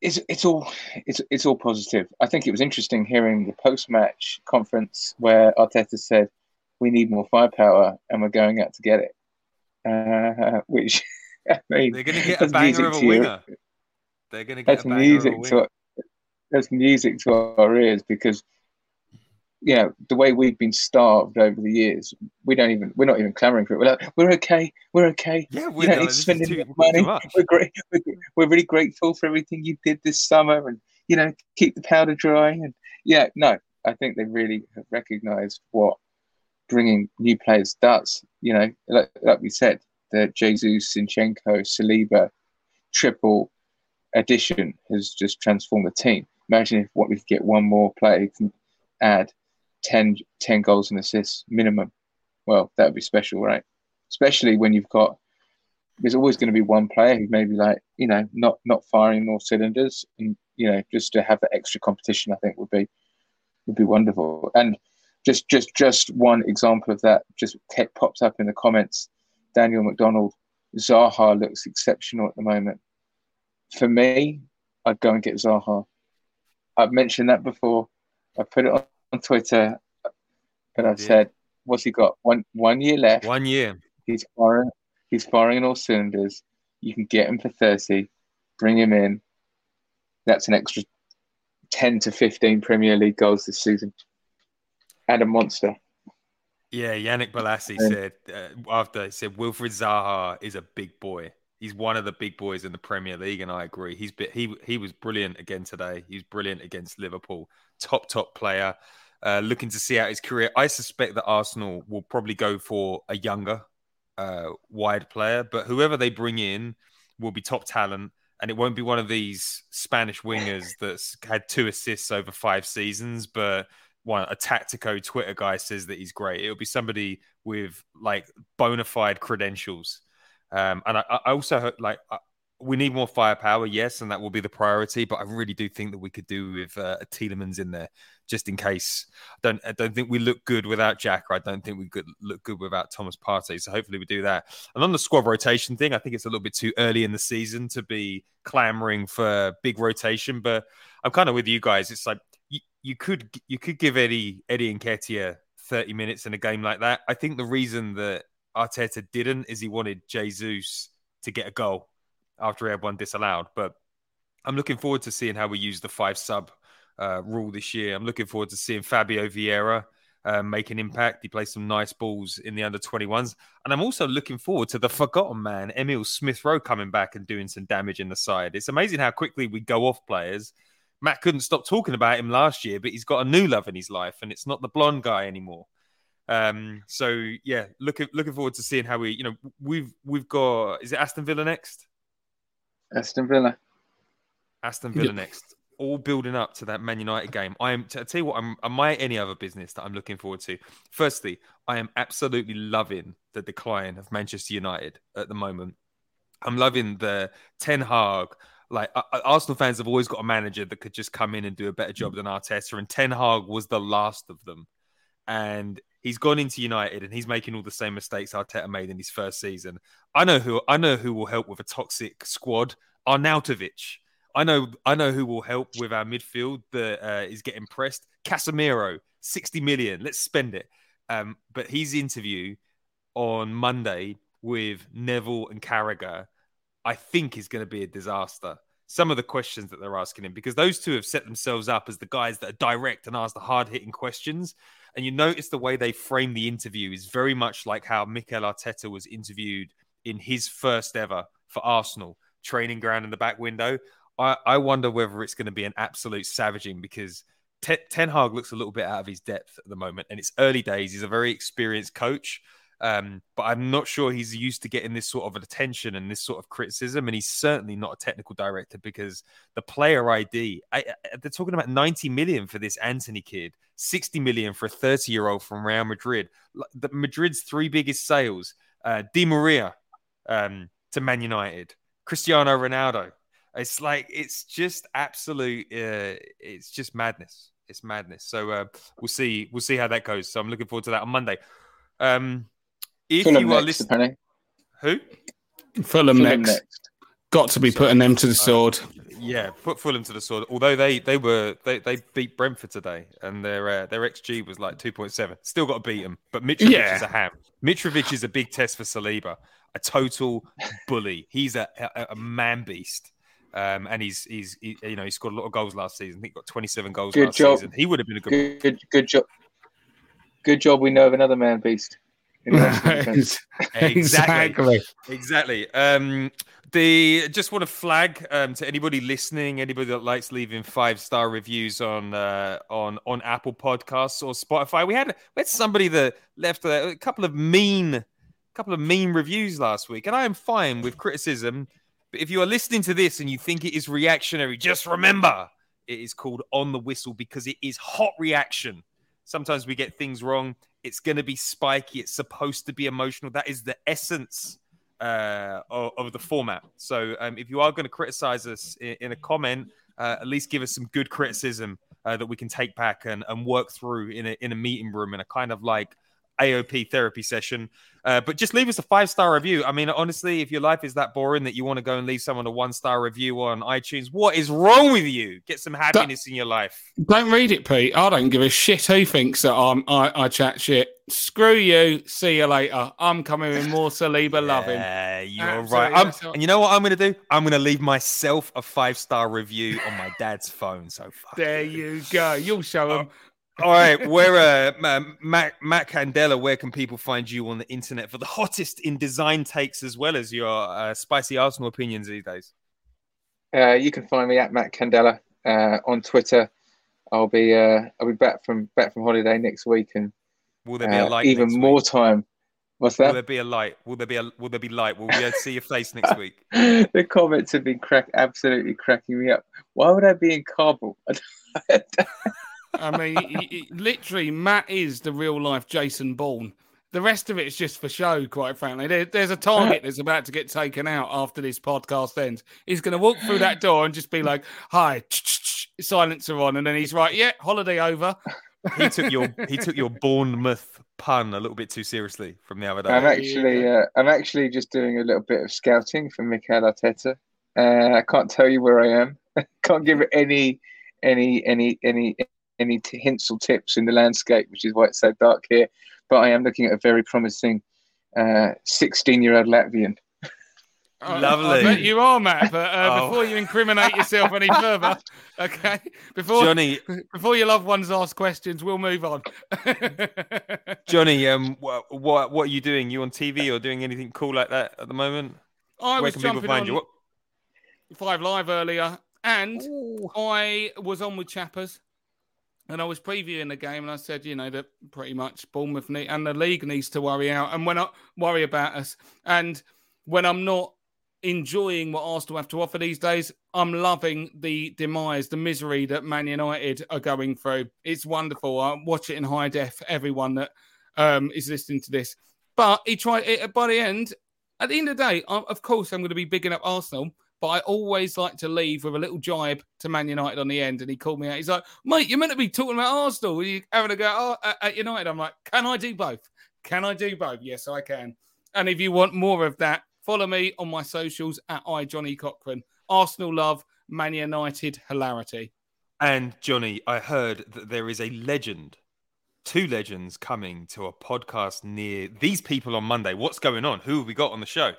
it's it's all it's it's all positive. I think it was interesting hearing the post match conference where Arteta said, "We need more firepower, and we're going out to get it." Uh, which I mean, they're going to get a banger of a winger. They're going to get that's music to our, that's music to our ears because you know the way we've been starved over the years, we don't even we're not even clamoring for it. We're like, we're okay, we're okay. Yeah, we're know, spending too, money. We're great. We're, we're really grateful for everything you did this summer, and you know, keep the powder dry. And yeah, no, I think they really have recognised what bringing new players does. You know, like, like we said, the Jesus, Zinchenko, Saliba, triple addition has just transformed the team. Imagine if what we could get one more player can add 10, 10 goals and assists minimum. Well, that would be special, right? Especially when you've got there's always going to be one player who maybe like you know not not firing all cylinders, and you know just to have that extra competition, I think would be would be wonderful. And just just just one example of that just kept, up in the comments. Daniel McDonald, Zaha looks exceptional at the moment for me, I'd go and get Zaha. I've mentioned that before. I put it on, on Twitter, but I've yeah. said, what's he got? One one year left. One year. He's firing. He's firing in all cylinders. You can get him for thirty. Bring him in. That's an extra ten to fifteen Premier League goals this season. And a monster. Yeah, Yannick Bolasie said uh, after he said Wilfried Zaha is a big boy he's one of the big boys in the Premier League, and I agree. He's he he was brilliant again today. He was brilliant against Liverpool. Top top player. Uh, looking to see out his career. I suspect that Arsenal will probably go for a younger, uh, wide player, but whoever they bring in will be top talent, and it won't be one of these Spanish wingers that's had two assists over five seasons, but one a tactico Twitter guy says that he's great. It'll be somebody with like bona fide credentials um, and I, I also like I, we need more firepower, yes, and that will be the priority. But I really do think that we could do with uh, a Tielemans in there, just in case. I don't I don't think we look good without Jack. or I don't think we could look good without Thomas Partey. So hopefully we do that. And on the squad rotation thing, I think it's a little bit too early in the season to be clamoring for big rotation. But I'm kind of with you guys. It's like you, you could you could give Eddie Eddie Nketiah 30 minutes in a game like that. I think the reason that Arteta didn't is he wanted Jesus to get a goal after he had one disallowed. But I'm looking forward to seeing how we use the five sub uh, rule this year. I'm looking forward to seeing Fabio Vieira uh, make an impact. He plays some nice balls in the under 21s. And I'm also looking forward to the forgotten man, Emil Smith Rowe, coming back and doing some damage in the side. It's amazing how quickly we go off players. Matt couldn't stop talking about him last year, but he's got a new love in his life, and it's not the blonde guy anymore. Um, so yeah, looking looking forward to seeing how we, you know, we've we've got is it Aston Villa next? Aston Villa. Aston Villa next. All building up to that Man United game. I am. To tell you what, I'm. Am I any other business that I'm looking forward to? Firstly, I am absolutely loving the decline of Manchester United at the moment. I'm loving the Ten Hag. Like uh, Arsenal fans have always got a manager that could just come in and do a better job than Arteta, and Ten Hag was the last of them. And he's gone into United and he's making all the same mistakes Arteta made in his first season. I know who I know who will help with a toxic squad. Arnautovic. I know I know who will help with our midfield that uh, is getting pressed. Casemiro, 60 million. Let's spend it. Um, but his interview on Monday with Neville and Carragher, I think is going to be a disaster. Some of the questions that they're asking him, because those two have set themselves up as the guys that are direct and ask the hard hitting questions. And you notice the way they frame the interview is very much like how Mikel Arteta was interviewed in his first ever for Arsenal training ground in the back window. I, I wonder whether it's going to be an absolute savaging because Ten Hag looks a little bit out of his depth at the moment, and it's early days. He's a very experienced coach, um, but I'm not sure he's used to getting this sort of attention and this sort of criticism. And he's certainly not a technical director because the player ID, I, I, they're talking about 90 million for this Antony kid, 60 million for a 30 year old from Real Madrid. The Madrid's three biggest sales: uh, Di Maria um, to Man United, Cristiano Ronaldo. It's like it's just absolute. Uh, it's just madness. It's madness. So uh, we'll see. We'll see how that goes. So I'm looking forward to that on Monday. Um, if Fulham you are next, listening, apparently. who? Fulham, Fulham next. next. Got to be putting them to the sword. Yeah, put Fulham to the sword. Although they they were they, they beat Brentford today, and their uh, their xG was like two point seven. Still got to beat them, but Mitrovic Yeah. is a ham. Mitrovic is a big test for Saliba. A total bully. He's a, a, a man beast. Um, and he's he's he, you know he scored a lot of goals last season. I think he got 27 goals Good last job. season. He would have been a good. Good, good, good job. Good job. We know of another man beast. in the Arsenal defence. Exactly. Exactly. Um, the just want to flag um, to anybody listening, anybody that likes leaving five star reviews on uh, on on Apple Podcasts or Spotify. We had we had somebody that left a, a couple of mean couple of mean reviews last week, and I am fine with criticism. But if you are listening to this and you think it is reactionary, just remember it is called on the whistle because it is hot reaction. Sometimes we get things wrong. It's going to be spiky. It's supposed to be emotional. That is the essence uh, of, of the format. So um, if you are going to criticize us in, in a comment, uh, at least give us some good criticism uh, that we can take back and, and work through in a, in a meeting room in a kind of like AOP therapy session. Uh, but just leave us a five star review. I mean, honestly, if your life is that boring that you want to go and leave someone a one star review on iTunes, what is wrong with you? Get some happiness in your life. Don't read it, Pete. I don't give a shit who thinks that I'm, I, I chat shit. Screw you. See you later. I'm coming with more Saliba loving. Yeah, you're Absolutely, right. What- and you know what I'm going to do? I'm going to leave myself a five star review on my dad's phone. So fuck There you go. You'll show them. All right, where uh, Ma- Matt Matt Candela, where can people find you on the internet for the hottest in design takes as well as your uh, spicy Arsenal opinions these days? Uh, you can find me at Matt Candela uh, on Twitter. I'll be uh, I'll be back from back from holiday next week, and Will there be a uh, light? even more week? time. What's that? Will there be a light? Will there be a Will there be light? Will we to see your face next week? the comments have been crack absolutely cracking me up. Why would I be in Kabul? I mean, literally, Matt is the real life Jason Bourne. The rest of it's just for show, quite frankly. There, there's a target that's about to get taken out after this podcast ends. He's going to walk through that door and just be like, "Hi, silencer on," and then he's right, "Yeah, holiday over." He took your he took your Bournemouth pun a little bit too seriously from the other day. I'm actually uh, I'm actually just doing a little bit of scouting for Mikel Arteta. Uh, I can't tell you where I am. can't give it any any any any any t- hints or tips in the landscape, which is why it's so dark here. But I am looking at a very promising 16 year old Latvian. I- Lovely. I bet you are, Matt. But uh, Oh. before you incriminate yourself any further, okay? Before Johnny, before your loved ones ask questions, we'll move on. Johnny, um, what, what what are you doing? You on TV or doing anything cool like that at the moment? I Where was can people jumping find on you? What- Five Live earlier, and I was on with Chappers, and I was previewing the game, and I said, you know, that pretty much Bournemouth need, and the league needs to worry out and when I worry about us, and when I'm not enjoying what Arsenal have to offer these days. I'm loving the demise, the misery that Man United are going through. It's wonderful. I watch it in high def. Everyone that um, is listening to this, but he tried it by the end. At the end of the day, of course, I'm going to be bigging up Arsenal, but I always like to leave with a little jibe to Man United on the end. And he called me out. He's like, "Mate, you're meant to be talking about Arsenal. Are you having a go at, at United?" I'm like, "Can I do both? Can I do both? Yes, I can." And if you want more of that, follow me on my socials at I Johnny Cochran. Arsenal love, Man United hilarity. And Johnny, I heard that there is a legend, two legends coming to a podcast near these people on Monday. What's going on? Who have we got on the show?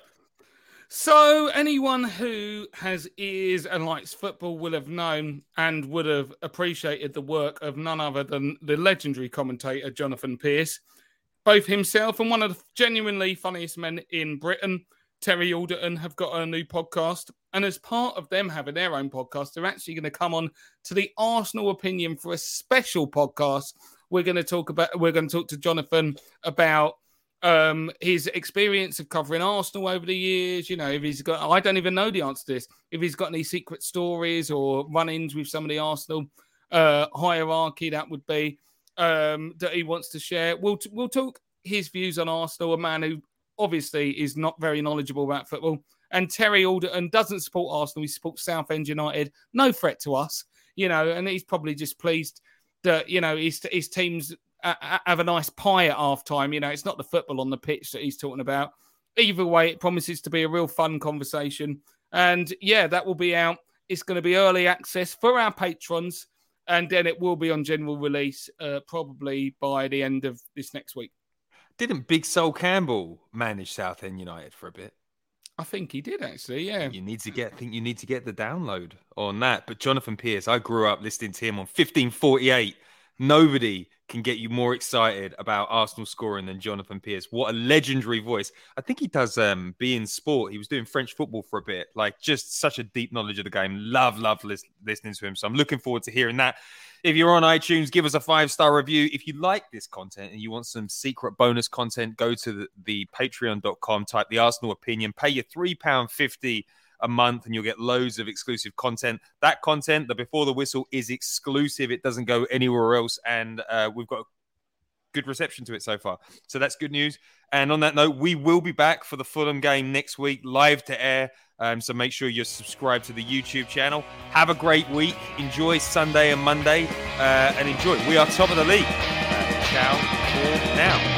So, anyone who has ears and likes football will have known and would have appreciated the work of none other than the legendary commentator Jonathan Pearce. Both himself and one of the genuinely funniest men in Britain, Terry Alderton, have got a new podcast. And as part of them having their own podcast, they're actually going to come on to the Arsenal opinion for a special podcast. We're going to talk about, we're going to talk to Jonathan about um his experience of covering Arsenal over the years, you know, if he's got I don't even know the answer to this, if he's got any secret stories or run-ins with some of the Arsenal uh hierarchy that would be um that he wants to share. We'll we'll talk his views on Arsenal, a man who obviously is not very knowledgeable about football. And Terry Alderton doesn't support Arsenal, he supports Southend United. No threat to us, you know, and he's probably just pleased that, you know, his his team's have a nice pie at half time. You know, it's not the football on the pitch that he's talking about. Either way, it promises to be a real fun conversation. And yeah, that will be out. It's going to be early access for our patrons. And then it will be on general release uh, probably by the end of this next week. Didn't Big Sol Campbell manage Southend United for a bit? I think he did actually. Yeah. You need to get. I think you need to get the download on that. But Jonathan Pearce, I grew up listening to him on 1548. Nobody can get you more excited about Arsenal scoring than Jonathan Pearce. What a legendary voice. I think he does um beIN Sport. He was doing French football for a bit. Like just such a deep knowledge of the game. Love, love lis- listening to him. So I'm looking forward to hearing that. If you're on iTunes, give us a five star review. If you like this content and you want some secret bonus content, go to the, the patreon.com, type the Arsenal opinion, pay your £3.50 a month and you'll get loads of exclusive content. That content, the Before the Whistle, is exclusive. It doesn't go anywhere else. And uh, we've got good reception to it so far. So that's good news. And on that note, we will be back for the Fulham game next week, live to air. Um, so make sure you're subscribed to the YouTube channel. Have a great week. Enjoy Sunday and Monday uh, and enjoy. We are top of the league. Uh, ciao for now.